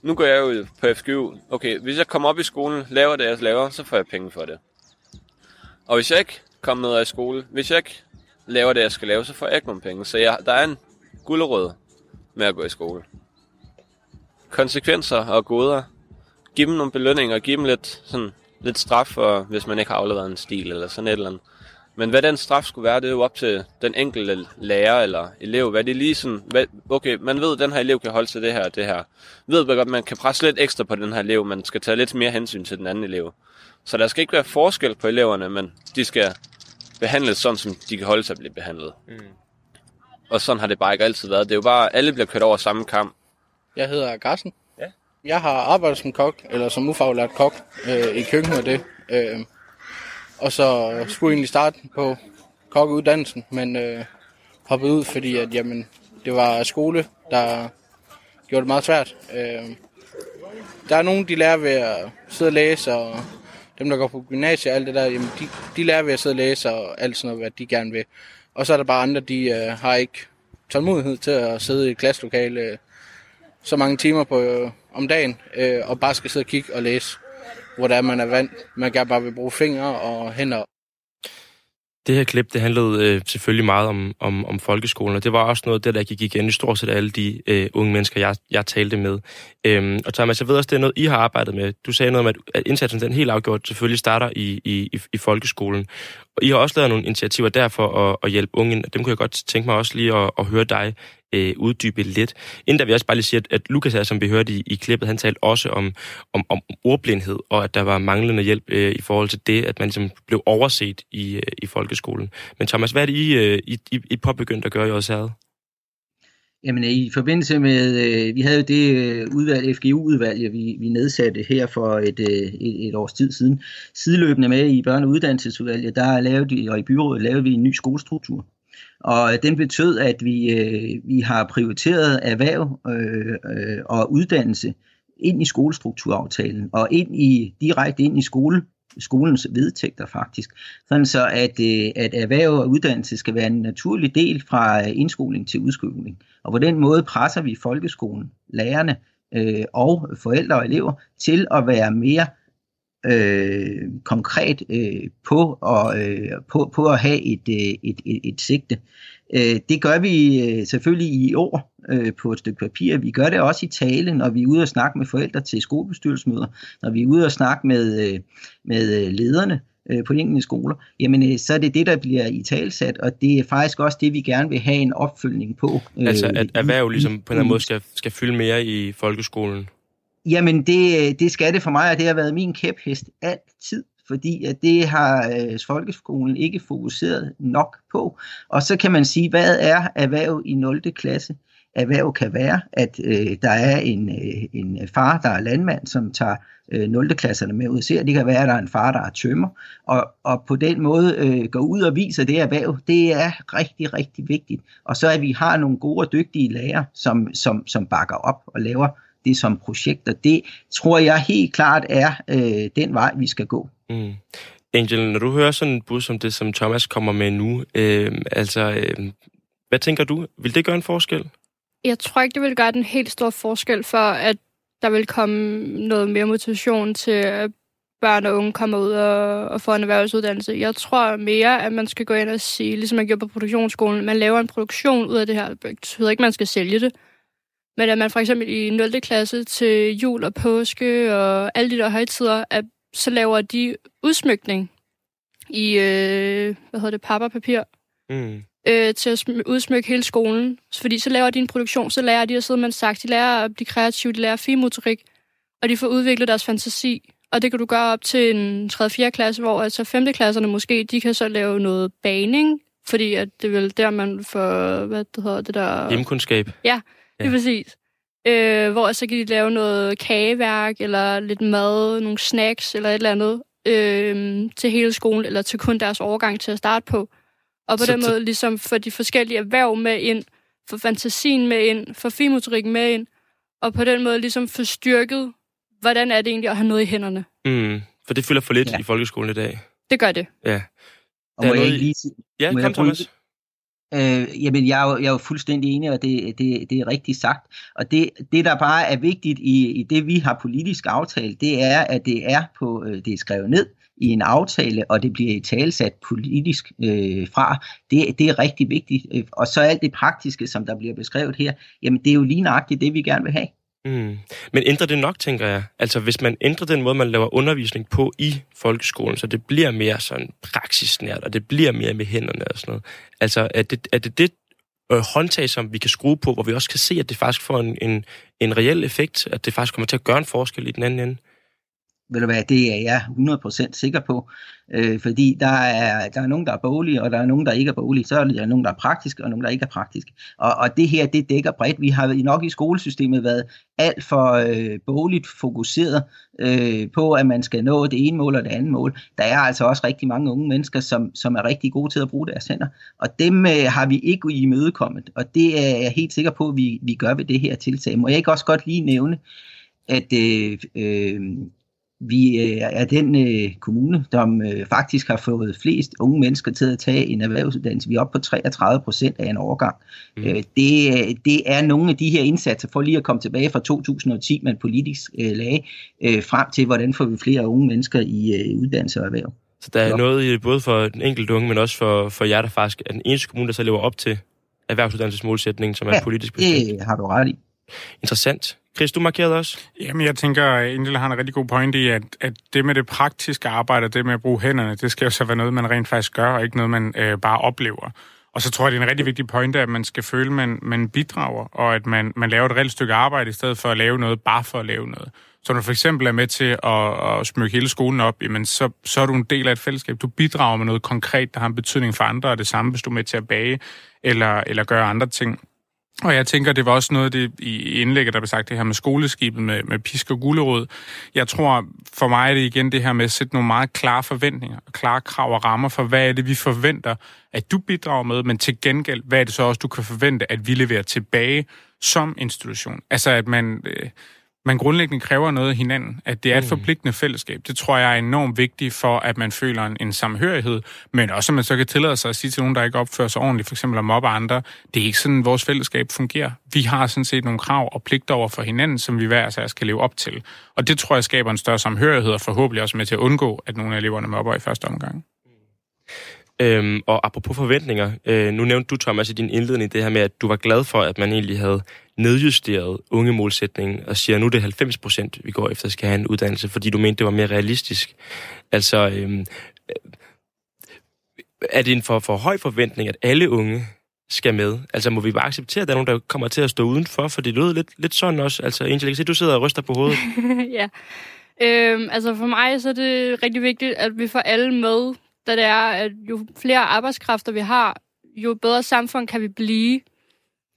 nu går jeg jo på FGU. Okay, hvis jeg kommer op i skolen, laver det, jeg laver, så får jeg penge for det. Og hvis jeg ikke kommer ned i skole, hvis jeg ikke laver det, jeg skal lave, så får jeg ikke nogen penge. Så jeg, der er en gulderød med at gå i skole. Konsekvenser og goder. Giv dem nogle belønninger, giv dem lidt, sådan, lidt straf, for, hvis man ikke har afleveret en stil eller sådan et eller andet. Men hvad den straf skulle være, det er jo op til den enkelte lærer eller elev. Hvad det lige sådan, hvad, okay, man ved, at den her elev kan holde til det her og det her. Ved godt, man kan presse lidt ekstra på den her elev, man skal tage lidt mere hensyn til den anden elev. Så der skal ikke være forskel på eleverne, men de skal behandles sådan, som de kan holde sig at blive behandlet. Mm. Og sådan har det bare ikke altid været. Det er jo bare, alle bliver kørt over samme kamp. Jeg hedder Garsen. Ja. Jeg har arbejdet som kok, eller som ufaglært kok, øh, i køkkenet og det. Øh, og så skulle jeg egentlig starte på kokkeuddannelsen, men øh, hoppede ud, fordi at, jamen, det var skole, der gjorde det meget svært. Øh, der er nogen, de lærer ved at sidde og læse, og dem, der går på gymnasiet og alt det der, jamen, de, de lærer ved at sidde og læse og alt sådan noget, hvad de gerne vil. Og så er der bare andre, de øh, har ikke tålmodighed til at sidde i et klasselokale øh, så mange timer på, øh, om dagen, øh, og bare skal sidde og kigge og læse, hvor der er, man er vant. Man kan bare vil bruge fingre og hænder. Det her klip, det handlede øh, selvfølgelig meget om, om, om folkeskolen, og det var også noget der, der gik igen i stort set alle de øh, unge mennesker, jeg, jeg talte med. Øhm, og Thomas, jeg ved også, det er noget, I har arbejdet med. Du sagde noget om, at, at indsatsen den helt afgjort selvfølgelig starter i, i, i, i folkeskolen. Og I har også lavet nogle initiativer der for at, at hjælpe unge. Dem kunne jeg godt tænke mig også lige at, at høre dig øh, uddybe lidt. Inden der vil jeg også bare lige sige, at, at Lukas er, som vi hørte i, i klippet, han talte også om, om, om ordblindhed, og at der var manglende hjælp øh, i forhold til det, at man ligesom blev overset i, øh, i folkeskolen. Men Thomas, hvad er det, I, øh, I, I, I påbegyndt at gøre i Odsherred? Jamen i forbindelse med, øh, vi havde jo det øh, udvalg, FGU-udvalg, vi, vi nedsatte her for et, øh, et, et års tid siden. Sideløbende med i børne- og uddannelsesudvalget, der lavede vi, og i byrådet lavede vi en ny skolestruktur. Og den betød, at vi, øh, vi har prioriteret erhverv øh, øh, og uddannelse ind i skolestrukturaftalen og ind i direkte ind i skole skolens vedtægter faktisk. Sådan så, at, øh, at erhverv og uddannelse skal være en naturlig del fra øh, indskoling til udskoling. Og på den måde presser vi folkeskolen, lærerne øh, og forældre og elever til at være mere øh, konkret øh, på, og, øh, på, på at have et, øh, et, et, et sigte. Øh, det gør vi øh, selvfølgelig i år øh, på et stykke papir. Vi gør det også i tale, når vi er ude og snakke med forældre til skolebestyrelsesmøder, når vi er ude og snakke med, øh, med øh, lederne øh, på de enkelte skoler, jamen øh, så er det det, der bliver i talsat, og det er faktisk også det, vi gerne vil have en opfølgning på. Øh, altså at erhverv ligesom på en eller anden måde skal, skal fylde mere i folkeskolen? Jamen, det, det skal det for mig, og det har været min kæphest altid, fordi at det har øh, folkeskolen ikke fokuseret nok på. Og så kan man sige, hvad er erhverv i 0. klasse? Erhverv kan være, at øh, der er en, øh, en far, der er landmand, som tager øh, 0. klasserne med ud og ser. Det kan være, at der er en far, der er tømmer. Og, og på den måde øh, går ud og viser det erhverv. Det er rigtig, rigtig vigtigt. Og så at vi har nogle gode og dygtige lærere, som, som, som bakker op og laver det som projekter. Det tror jeg helt klart er øh, den vej, vi skal gå. Mm. Angel, når du hører sådan en bud som det, som Thomas kommer med nu, øh, altså, øh, hvad tænker du? Vil det gøre en forskel? Jeg tror ikke, det vil gøre den helt stor forskel for, at der vil komme noget mere motivation til, at børn og unge kommer ud og, og får en erhvervsuddannelse. Jeg tror mere, at man skal gå ind og sige, ligesom man gjorde på produktionsskolen, man laver en produktion ud af det her. Det betyder ikke, at man skal sælge det. Men at man for eksempel i 0. klasse til jul og påske og alle de der højtider, at så laver de udsmykning i, øh, hvad hedder det, papirpapir, mm. øh, til at udsmykke hele skolen. Fordi så laver de en produktion, så lærer de at sidde med en sagt, de lærer at blive kreative, de lærer finmotorik, og de får udviklet deres fantasi. Og det kan du gøre op til en 3. 4. klasse, hvor altså 5. klasserne måske, de kan så lave noget baning, fordi at det er vel der, man får, hvad det hedder, det der... Hjemkundskab. Ja, det er præcis. Øh, hvor så kan de lave noget kageværk, eller lidt mad, nogle snacks, eller et eller andet, øh, til hele skolen, eller til kun deres overgang til at starte på. Og på så den måde ligesom få de forskellige erhverv med ind, få fantasien med ind, få finmotorikken med ind, og på den måde ligesom få styrket, hvordan er det egentlig at have noget i hænderne. Mm, for det fylder for lidt ja. i folkeskolen i dag. Det gør det. Ja. Og må jeg ikke lige sige... Ja, kom Thomas. Øh, jamen, jeg er, jo, jeg er jo fuldstændig enig, og det, det, det er rigtigt sagt. Og det, det, der bare er vigtigt i, i det, vi har politisk aftalt, det er, at det er, på, øh, det er skrevet ned i en aftale, og det bliver i talsat politisk øh, fra. Det, det er rigtig vigtigt. Øh, og så alt det praktiske, som der bliver beskrevet her, jamen det er jo lige nøjagtigt det, vi gerne vil have. Mm. Men ændrer det nok, tænker jeg? Altså, hvis man ændrer den måde, man laver undervisning på i folkeskolen, så det bliver mere sådan praksisnært, og det bliver mere med hænderne og sådan noget. Altså, er det er det, det øh, håndtag, som vi kan skrue på, hvor vi også kan se, at det faktisk får en, en, en reel effekt, at det faktisk kommer til at gøre en forskel i den anden ende? Vil du være, det er jeg 100% sikker på, øh, fordi der er, der er nogen, der er bolige, og der er nogen, der ikke er bolige. Så er der nogen, der er praktiske, og nogen, der ikke er praktiske. Og, og det her, det dækker bredt. Vi har nok i skolesystemet været alt for øh, boligt fokuseret øh, på, at man skal nå det ene mål og det andet mål. Der er altså også rigtig mange unge mennesker, som, som er rigtig gode til at bruge deres hænder. Og dem øh, har vi ikke imødekommet, og det er jeg helt sikker på, at vi, vi gør ved det her tiltag. Må jeg ikke også godt lige nævne, at øh, øh, vi øh, er den øh, kommune, som øh, faktisk har fået flest unge mennesker til at tage en erhvervsuddannelse. Vi er oppe på 33 procent af en overgang. Mm. Øh, det, det er nogle af de her indsatser for lige at komme tilbage fra 2010 med en politisk øh, lag, øh, frem til, hvordan får vi flere unge mennesker i øh, uddannelse og erhverv. Så der er ja. noget både for den enkelte unge, men også for, for jer, der faktisk er den eneste kommune, der så lever op til erhvervsuddannelsesmålsætningen, som er ja, politisk bestemt. det har du ret i. Interessant. Chris, du markerede også. Jamen, jeg tænker, at Indel har en rigtig god pointe i, at, at det med det praktiske arbejde, det med at bruge hænderne, det skal jo så være noget, man rent faktisk gør, og ikke noget, man øh, bare oplever. Og så tror jeg, det er en rigtig vigtig pointe, at man skal føle, at man, man bidrager, og at man, man laver et reelt stykke arbejde, i stedet for at lave noget bare for at lave noget. Så når du for eksempel er med til at, at smykke hele skolen op, jamen så, så er du en del af et fællesskab. Du bidrager med noget konkret, der har en betydning for andre, og det samme, hvis du er med til at bage eller, eller gøre andre ting. Og jeg tænker, det var også noget af det i indlægget, der blev sagt, det her med skoleskibet med, med pisk og gulerod. Jeg tror, for mig er det igen det her med at sætte nogle meget klare forventninger, og klare krav og rammer for, hvad er det, vi forventer, at du bidrager med, men til gengæld, hvad er det så også, du kan forvente, at vi leverer tilbage som institution. Altså, at man... Øh, man grundlæggende kræver noget af hinanden, at det er et mm. forpligtende fællesskab. Det tror jeg er enormt vigtigt for, at man føler en, en samhørighed, men også at man så kan tillade sig at sige til nogen, der ikke opfører sig ordentligt, for eksempel at mobbe andre, det er ikke sådan, vores fællesskab fungerer. Vi har sådan set nogle krav og pligter over for hinanden, som vi hver sig skal leve op til. Og det tror jeg skaber en større samhørighed, og forhåbentlig også med til at undgå, at nogle af eleverne mobber i første omgang. Øhm, og apropos forventninger, øh, nu nævnte du, Thomas, i din indledning det her med, at du var glad for, at man egentlig havde nedjusteret unge målsætningen og siger, at nu er det 90 procent, vi går efter, skal have en uddannelse, fordi du mente, det var mere realistisk. Altså, øhm, øh, er det en for, for høj forventning, at alle unge skal med? Altså, må vi bare acceptere, at der er nogen, der kommer til at stå udenfor? For det lød lidt, lidt sådan også. Altså, Angel, jeg kan se, du sidder og ryster på hovedet. ja. Øhm, altså, for mig så er det rigtig vigtigt, at vi får alle med da det er, at jo flere arbejdskræfter vi har, jo bedre samfund kan vi blive.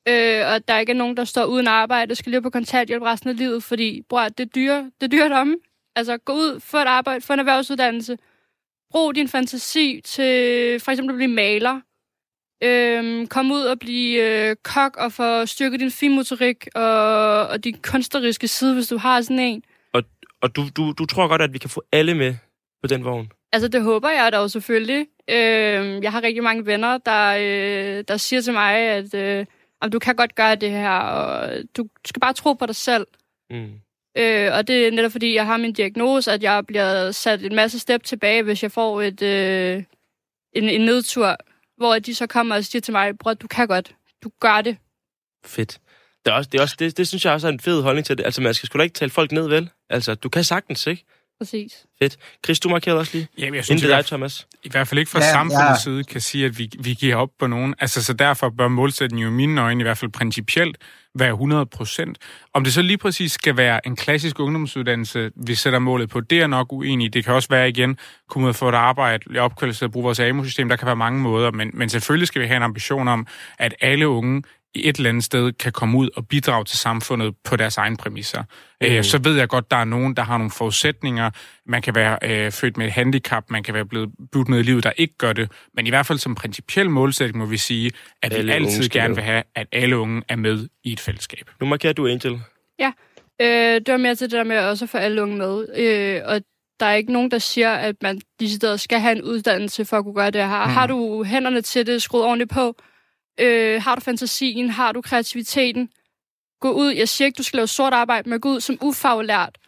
Øh, og der ikke er nogen, der står uden arbejde, skal leve på kontanthjælp resten af livet, fordi bror, det er dyre, det er dyrt om. Altså, gå ud, få et arbejde, få en erhvervsuddannelse. Brug din fantasi til for eksempel at blive maler. Øhm, kom ud og blive øh, kok og få styrket din finmotorik og, og din kunstneriske side, hvis du har sådan en. Og, og du, du, du tror godt, at vi kan få alle med på den vogn? Altså, det håber jeg jo selvfølgelig. Øh, jeg har rigtig mange venner, der, øh, der siger til mig, at øh, du kan godt gøre det her, og du skal bare tro på dig selv. Mm. Øh, og det er netop fordi, jeg har min diagnose, at jeg bliver sat en masse step tilbage, hvis jeg får et, øh, en, en nedtur, hvor de så kommer og siger til mig, bror, du kan godt, du gør det. Fedt. Det, er også, det, er også, det, det synes jeg også er en fed holdning til det. Altså, man skal sgu da ikke tale folk ned, vel? Altså, du kan sagtens, ikke? Præcis. Fedt. Chris, du markerede også lige. Jamen, jeg synes, Inden dig, Thomas. I hvert fald ikke fra ja, samfundets ja. side kan sige, at vi, vi giver op på nogen. Altså, så derfor bør målsætningen jo i mine øjne i hvert fald principielt være 100 procent. Om det så lige præcis skal være en klassisk ungdomsuddannelse, vi sætter målet på, det er nok uenig. Det kan også være igen, komme ud og få et arbejde, i opkvalificeret at bruge vores AMU-system. Der kan være mange måder, men, men selvfølgelig skal vi have en ambition om, at alle unge et eller andet sted kan komme ud og bidrage til samfundet på deres egen præmisser. Øh, mm. så ved jeg godt, der er nogen, der har nogle forudsætninger. Man kan være øh, født med et handicap, man kan være blevet budt ned i livet, der ikke gør det. Men i hvert fald som principiel målsætning må vi sige, at alle vi altid gerne vil have, at alle unge er med i et fællesskab. Nu markerer du, Angel. Ja, øh, det var mere til det der med også at få alle unge med. Øh, og der er ikke nogen, der siger, at man steder skal have en uddannelse for at kunne gøre det her. Mm. Har du hænderne til det, skruet ordentligt på, Øh, har du fantasien? Har du kreativiteten? Gå ud. Jeg siger ikke, du skal lave sort arbejde, men gå ud som ufaglært.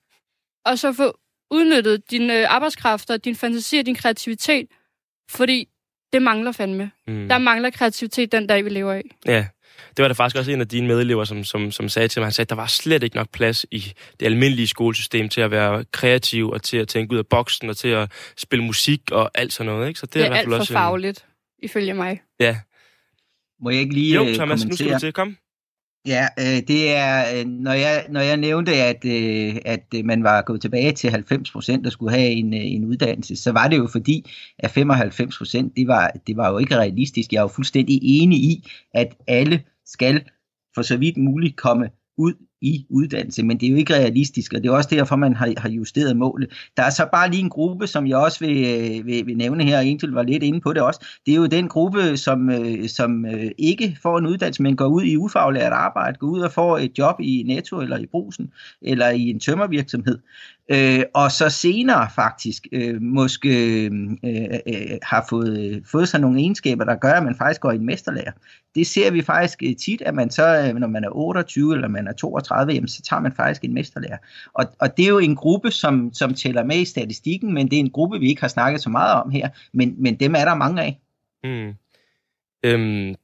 og så få udnyttet dine øh, arbejdskræfter, din fantasi og din kreativitet. Fordi det mangler fandme. Mm. Der mangler kreativitet den dag, vi lever i. Ja, det var der faktisk også en af dine medelever, som, som, som sagde til mig, han sagde, at der var slet ikke nok plads i det almindelige skolesystem til at være kreativ og til at tænke ud af boksen og til at spille musik og alt sådan noget. Ikke? Så det, det er, er alt for også fagligt, en... ifølge mig. Ja, må jeg ikke lige Jo, øh, Thomas, kommentere? nu skal du til. Kom. Ja, øh, det er, øh, når jeg, når jeg nævnte, at, øh, at man var gået tilbage til 90 procent, der skulle have en, en uddannelse, så var det jo fordi, at 95 procent, det var, det var jo ikke realistisk. Jeg er jo fuldstændig enig i, at alle skal for så vidt muligt komme ud i uddannelse, men det er jo ikke realistisk, og det er også derfor, man har, har justeret målet. Der er så bare lige en gruppe, som jeg også vil, øh, vil, vil nævne her, og Angel var lidt inde på det også, det er jo den gruppe, som, øh, som øh, ikke får en uddannelse, men går ud i ufaglært arbejde, går ud og får et job i Netto eller i Brusen, eller i en tømmervirksomhed, øh, og så senere faktisk øh, måske øh, øh, øh har fået, øh, fået sig nogle egenskaber, der gør, at man faktisk går i en mesterlærer. Det ser vi faktisk øh, tit, at man så, når man er 28 eller man er 32, jamen, så tager man faktisk en mesterlærer. Og, og det er jo en gruppe, som, som tæller med i statistikken, men det er en gruppe, vi ikke har snakket så meget om her, men, men dem er der mange af. Mm. Øhm,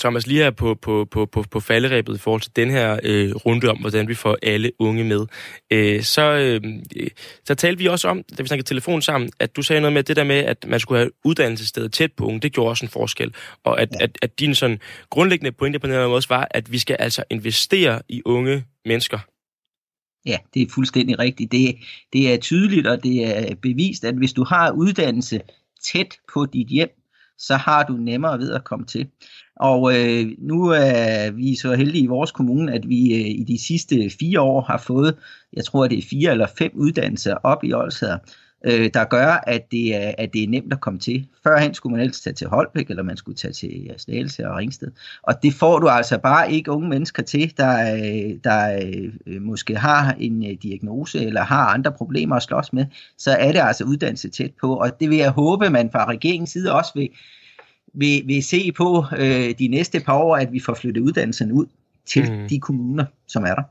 Thomas, lige her på, på, på, på, på falderæbet i forhold til den her øh, runde om, hvordan vi får alle unge med, øh, så, øh, så talte vi også om, da vi snakkede telefon sammen, at du sagde noget med det der med, at man skulle have uddannelsesstedet tæt på unge. Det gjorde også en forskel. Og at, ja. at, at din sådan grundlæggende pointe på den her måde var, at vi skal altså investere i unge mennesker. Ja, det er fuldstændig rigtigt. Det, det er tydeligt, og det er bevist, at hvis du har uddannelse tæt på dit hjem, så har du nemmere ved at komme til. Og øh, nu er vi så heldige i vores kommune, at vi øh, i de sidste fire år har fået, jeg tror det er fire eller fem uddannelser op i Oldshader, øh, der gør, at det, er, at det er nemt at komme til. Førhen skulle man helst tage til Holbæk, eller man skulle tage til Slagelse og Ringsted. Og det får du altså bare ikke unge mennesker til, der, der øh, måske har en øh, diagnose, eller har andre problemer at slås med. Så er det altså uddannelse tæt på, og det vil jeg håbe, man fra regeringens side også vil, vil, vil se på øh, de næste par år, at vi får flyttet uddannelsen ud til mm. de kommuner, som er der.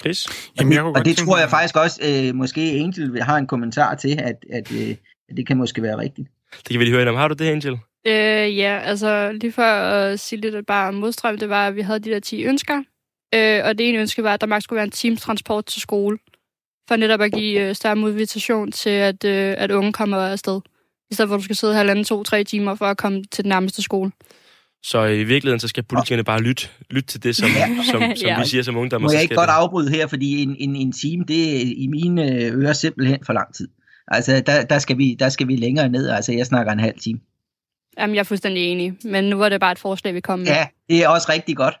Chris? Jamen, jeg og det, og det tror jeg faktisk også, øh, måske Angel har en kommentar til, at, at, øh, at det kan måske være rigtigt. Det kan vi lige høre om. Har du det, Angel? Øh, ja, altså lige for at sige lidt bare modstrøm, det var, at vi havde de der 10 ønsker. Øh, og det ene ønske var, at der maks skulle være en teams transport til skole. For netop at give øh, større motivation til, at, øh, at unge kommer afsted i stedet for at du skal sidde halvanden, to, tre timer for at komme til den nærmeste skole. Så i virkeligheden, så skal politikerne bare lytte, lytte til det, som, som, som ja. vi siger som ungdommer. Må jeg ikke godt afbryde her, fordi en, en, en time, det er i mine ører simpelthen for lang tid. Altså, der, der, skal vi, der skal vi længere ned. Altså, jeg snakker en halv time. Jamen, jeg er fuldstændig enig. Men nu var det bare et forslag, vi kom med. Ja, det er også rigtig godt.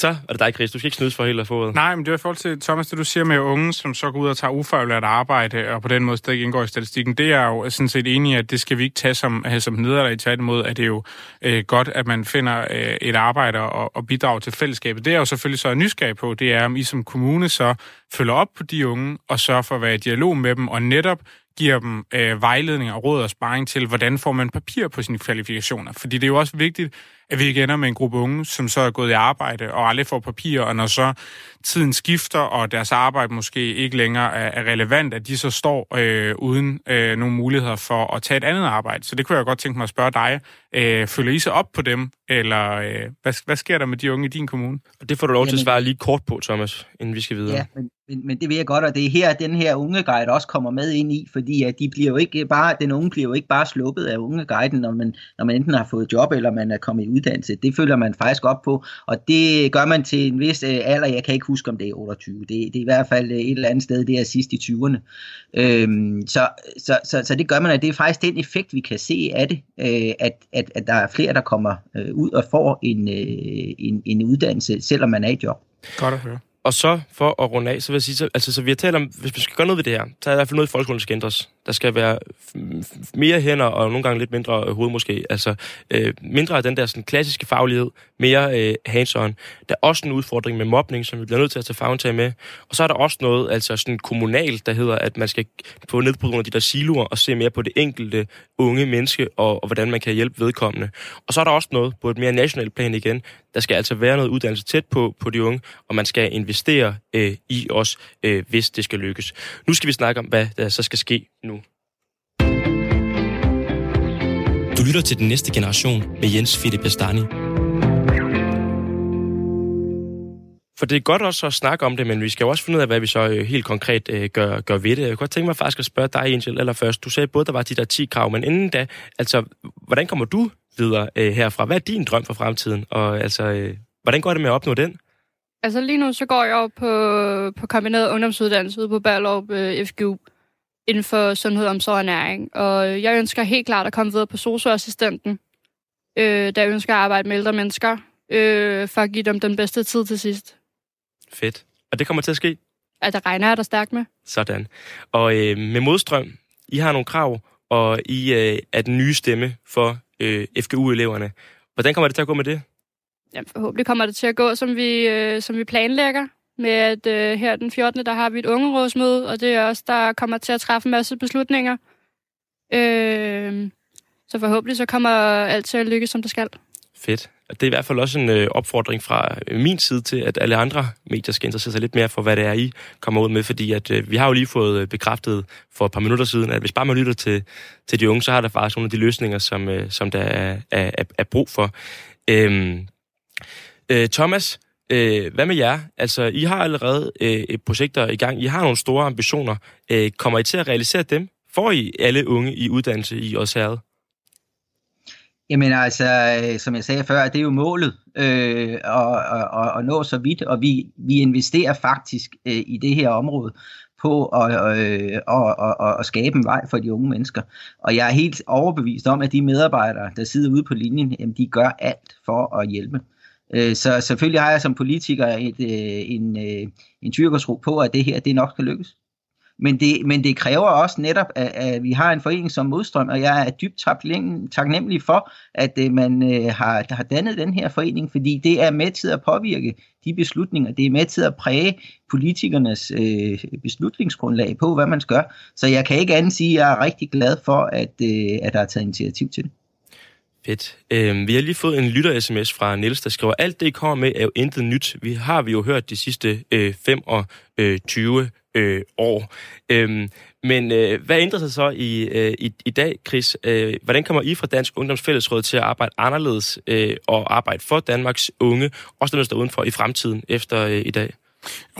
Så er det dig, Chris. Du skal ikke snydes for helt at få det. Nej, men det er i forhold til, Thomas, det du siger med unge, som så går ud og tager ufaglært arbejde, og på den måde stadig indgår i statistikken, det er jo sådan set enig i, at det skal vi ikke tage som, øh, som nederlag. Tværtimod at det er jo øh, godt, at man finder øh, et arbejde og, og bidrager til fællesskabet. Det er jo selvfølgelig så nysgerrig på, det er, om I som kommune så følger op på de unge og sørger for at være i dialog med dem, og netop giver dem øh, vejledning og råd og sparring til, hvordan får man papir på sine kvalifikationer. Fordi det er jo også vigtigt, at vi ikke ender med en gruppe unge, som så er gået i arbejde og aldrig får papir, og når så tiden skifter, og deres arbejde måske ikke længere er, er relevant, at de så står øh, uden øh, nogle muligheder for at tage et andet arbejde. Så det kunne jeg godt tænke mig at spørge dig. Øh, følger I sig op på dem, eller øh, hvad, hvad sker der med de unge i din kommune? Og det får du lov til at svare lige kort på, Thomas, inden vi skal videre. Ja, men, men, men det vil jeg godt, og det er her, den her unge guide også kommer med ind i, fordi at de bliver jo ikke bare, den unge bliver jo ikke bare sluppet af unge guiden, når man, når man enten har fået job, eller man er kommet i uddannelse. Det følger man faktisk op på, og det gør man til en vis øh, alder. Jeg kan ikke huske, om det er 28. Det, det er i hvert fald øh, et eller andet sted, det er sidst i 20'erne. Øhm, så, så, så, så det gør man, at det er faktisk den effekt, vi kan se af det, øh, at, at, at der er flere, der kommer øh, ud og får en, øh, en, en uddannelse, selvom man er i job. Godt at høre. Og så for at runde af, så vil jeg sige, så, altså, så vi har talt om, hvis vi skal gøre noget ved det her, så er der i hvert fald noget i folkeskolen, der skal ændres. Der skal være mere hænder og nogle gange lidt mindre hoved måske. Altså øh, mindre af den der sådan, klassiske faglighed, mere øh, hands-on. Der er også en udfordring med mobning, som vi bliver nødt til at tage fagntag med. Og så er der også noget altså sådan kommunalt, der hedder, at man skal få ned på nogle af de der siloer og se mere på det enkelte unge menneske og, og hvordan man kan hjælpe vedkommende. Og så er der også noget på et mere nationalt plan igen. Der skal altså være noget uddannelse tæt på, på de unge, og man skal investere øh, i os, øh, hvis det skal lykkes. Nu skal vi snakke om, hvad der så skal ske nu. Du lytter til den næste generation med Jens Philip Bastani. For det er godt også at snakke om det, men vi skal jo også finde ud af, hvad vi så øh, helt konkret øh, gør, gør ved det. Jeg kunne godt tænke mig faktisk at spørge dig, Angel, eller først. Du sagde både, der var de der 10 krav, men inden da, altså, hvordan kommer du leder øh, herfra. Hvad er din drøm for fremtiden? Og altså, øh, hvordan går det med at opnå den? Altså lige nu, så går jeg jo på, på kombineret ungdomsuddannelse ude på Ballerup øh, FGU inden for sundhed, omsorg og ernæring. Og jeg ønsker helt klart at komme videre på socioassistenten, øh, der ønsker at arbejde med ældre mennesker, øh, for at give dem den bedste tid til sidst. Fedt. Og det kommer til at ske? At der regner jeg der stærkt med. Sådan. Og øh, med modstrøm, I har nogle krav, og I øh, er den nye stemme for øh, FGU-eleverne. Hvordan kommer det til at gå med det? Ja, forhåbentlig kommer det til at gå, som vi, øh, som vi planlægger. Med at øh, her den 14. der har vi et ungerådsmøde, og det er også der kommer til at træffe en masse beslutninger. Øh, så forhåbentlig så kommer alt til at lykkes, som det skal. Fedt. Det er i hvert fald også en øh, opfordring fra øh, min side til, at alle andre medier skal interessere sig lidt mere for, hvad det er, I kommer ud med, fordi at, øh, vi har jo lige fået øh, bekræftet for et par minutter siden, at hvis bare man lytter til, til de unge, så har der faktisk nogle af de løsninger, som, øh, som der er, er, er brug for. Øhm, øh, Thomas, øh, hvad med jer? Altså, I har allerede øh, et projekter i gang. I har nogle store ambitioner. Øh, kommer I til at realisere dem? Får I alle unge i uddannelse i Odsherred? Jamen altså, som jeg sagde før, det er jo målet øh, at, at, at nå så vidt, og vi, vi investerer faktisk øh, i det her område på at, øh, at, at, at skabe en vej for de unge mennesker. Og jeg er helt overbevist om, at de medarbejdere, der sidder ude på linjen, jamen, de gør alt for at hjælpe. Øh, så selvfølgelig har jeg som politiker et, øh, en, øh, en tyrkersro på, at det her det nok skal lykkes. Men det, men det kræver også netop, at, at vi har en forening som Modstrøm, og jeg er dybt taknemmelig for, at øh, man har, har, har dannet den her forening, fordi det er med til at påvirke de beslutninger, det er med til at præge politikernes øh, beslutningsgrundlag på, hvad man skal gøre. Så jeg kan ikke andet sige, at jeg er rigtig glad for, at, øh, at der er taget initiativ til det. Fedt. Øhm, vi har lige fået en lytter-sms fra Niels, der skriver, alt det, I kommer med, er jo intet nyt. Vi har vi jo hørt de sidste øh, 25 øh, Øh, år. Øhm, men øh, hvad ændrer sig så i, øh, i, i dag, Chris? Øh, hvordan kommer I fra Dansk Ungdomsfællesråd til at arbejde anderledes øh, og arbejde for Danmarks unge, også dem, der står udenfor i fremtiden efter øh, i dag?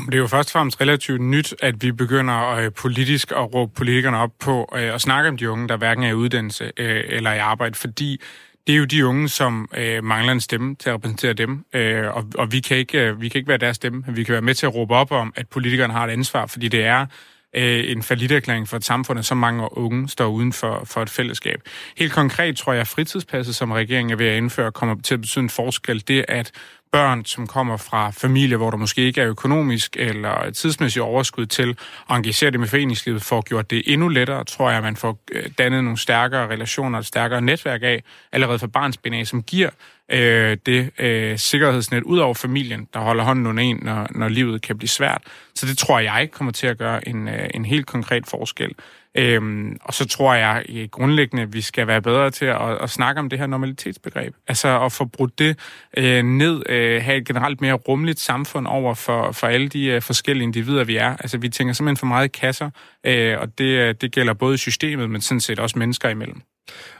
Det er jo først og fremmest relativt nyt, at vi begynder øh, politisk at råbe politikerne op på øh, at snakke om de unge, der hverken er i uddannelse øh, eller i arbejde, fordi det er jo de unge, som øh, mangler en stemme til at repræsentere dem, øh, og, og vi, kan ikke, øh, vi kan ikke være deres stemme, vi kan være med til at råbe op om, at politikerne har et ansvar, fordi det er øh, en faliderklæring for et samfund, at så mange unge står uden for, for et fællesskab. Helt konkret tror jeg, at fritidspasset, som regeringen er ved at indføre, kommer til at betyde en forskel. Det, at børn, som kommer fra familier, hvor der måske ikke er økonomisk eller tidsmæssigt overskud til at engagere dem i foreningslivet, får gjort det endnu lettere, tror jeg, at man får øh, dannet nogle stærkere relationer, et stærkere netværk af, allerede fra barnsben af, som giver øh, det øh, sikkerhedsnet ud over familien, der holder hånden under en, når, når livet kan blive svært. Så det tror jeg kommer til at gøre en, øh, en helt konkret forskel. Øhm, og så tror jeg i grundlæggende, at vi skal være bedre til at, at snakke om det her normalitetsbegreb. Altså at få brudt det øh, ned, øh, have et generelt mere rummeligt samfund over for, for alle de øh, forskellige individer, vi er. Altså vi tænker simpelthen for meget i kasser, øh, og det, øh, det gælder både systemet, men sådan set også mennesker imellem.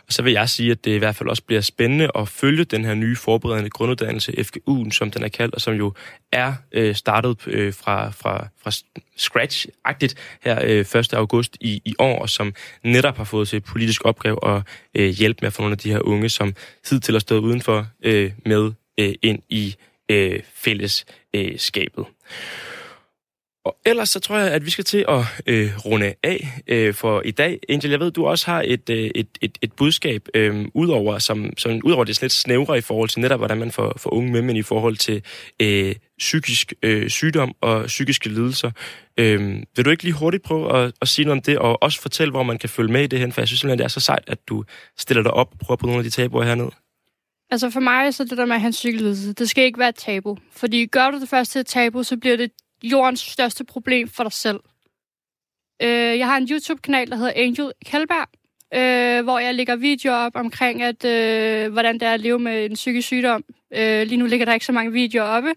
Og så vil jeg sige, at det i hvert fald også bliver spændende at følge den her nye forberedende grunduddannelse, FGU'en, som den er kaldt, og som jo er øh, startet øh, fra, fra, fra scratch-agtigt her øh, 1. august i, i år, og som netop har fået til politisk opgave at øh, hjælpe med at få nogle af de her unge, som hidtil har stået udenfor, øh, med øh, ind i øh, fællesskabet. Og ellers så tror jeg, at vi skal til at øh, runde af øh, for i dag. Angel, jeg ved, du også har et, øh, et, et, et budskab, øh, udover, som, som, udover det lidt snævre i forhold til netop, hvordan man får, får unge med, men i forhold til øh, psykisk øh, sygdom og psykiske lidelser. Øh, vil du ikke lige hurtigt prøve at, at sige noget om det, og også fortælle, hvor man kan følge med i det her, for jeg synes simpelthen, det er så sejt, at du stiller dig op og prøver på nogle af de tabuer hernede. Altså for mig, så det der med at have en det skal ikke være et tabu. Fordi gør du det først til et tabu, så bliver det jordens største problem for dig selv. Øh, jeg har en YouTube-kanal, der hedder Angel Kjellberg, øh, hvor jeg lægger videoer op omkring, at, øh, hvordan det er at leve med en psykisk sygdom. Øh, lige nu ligger der ikke så mange videoer oppe,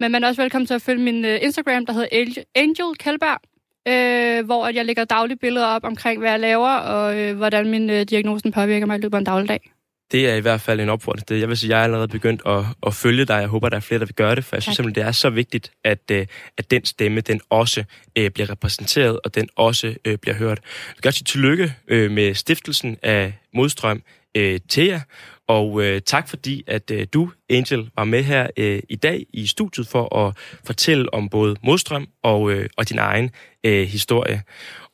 men man er også velkommen til at følge min øh, Instagram, der hedder Angel, Angel Kjellberg, øh, hvor jeg lægger daglige billeder op omkring, hvad jeg laver, og øh, hvordan min øh, diagnosen påvirker mig i løbet af en dagligdag det er i hvert fald en opfordring til. Jeg vil sige, jeg er allerede begyndt at, at følge dig. Jeg håber, der er flere, der vil gøre det, for jeg synes simpelthen, det er så vigtigt, at, øh, at den stemme, den også øh, bliver repræsenteret, og den også øh, bliver hørt. Jeg vil godt sige tillykke øh, med stiftelsen af Modstrøm øh, til jer. Og øh, tak fordi, at øh, du, Angel, var med her øh, i dag i studiet for at fortælle om både modstrøm og, øh, og din egen øh, historie.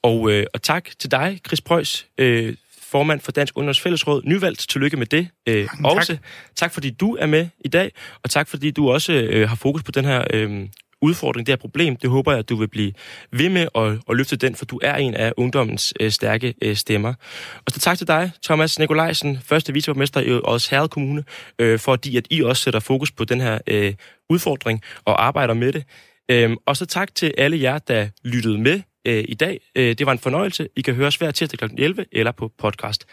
Og, øh, og tak til dig, Chris Preuss, øh, formand for Dansk Ungdoms Fællesråd. Nyvalgt, tillykke med det øh, tak. også. Tak fordi du er med i dag, og tak fordi du også øh, har fokus på den her øh, udfordring, det her problem. Det håber jeg, at du vil blive ved med at, at løfte den, for du er en af ungdommens øh, stærke øh, stemmer. Og så tak til dig, Thomas Nikolajsen, første viceborgmester i Ods Herred Kommune, øh, fordi at I også sætter fokus på den her øh, udfordring og arbejder med det. Øhm, og så tak til alle jer, der lyttede med øh, i dag. Øh, det var en fornøjelse. I kan høre os hver tirsdag kl. 11 eller på podcast.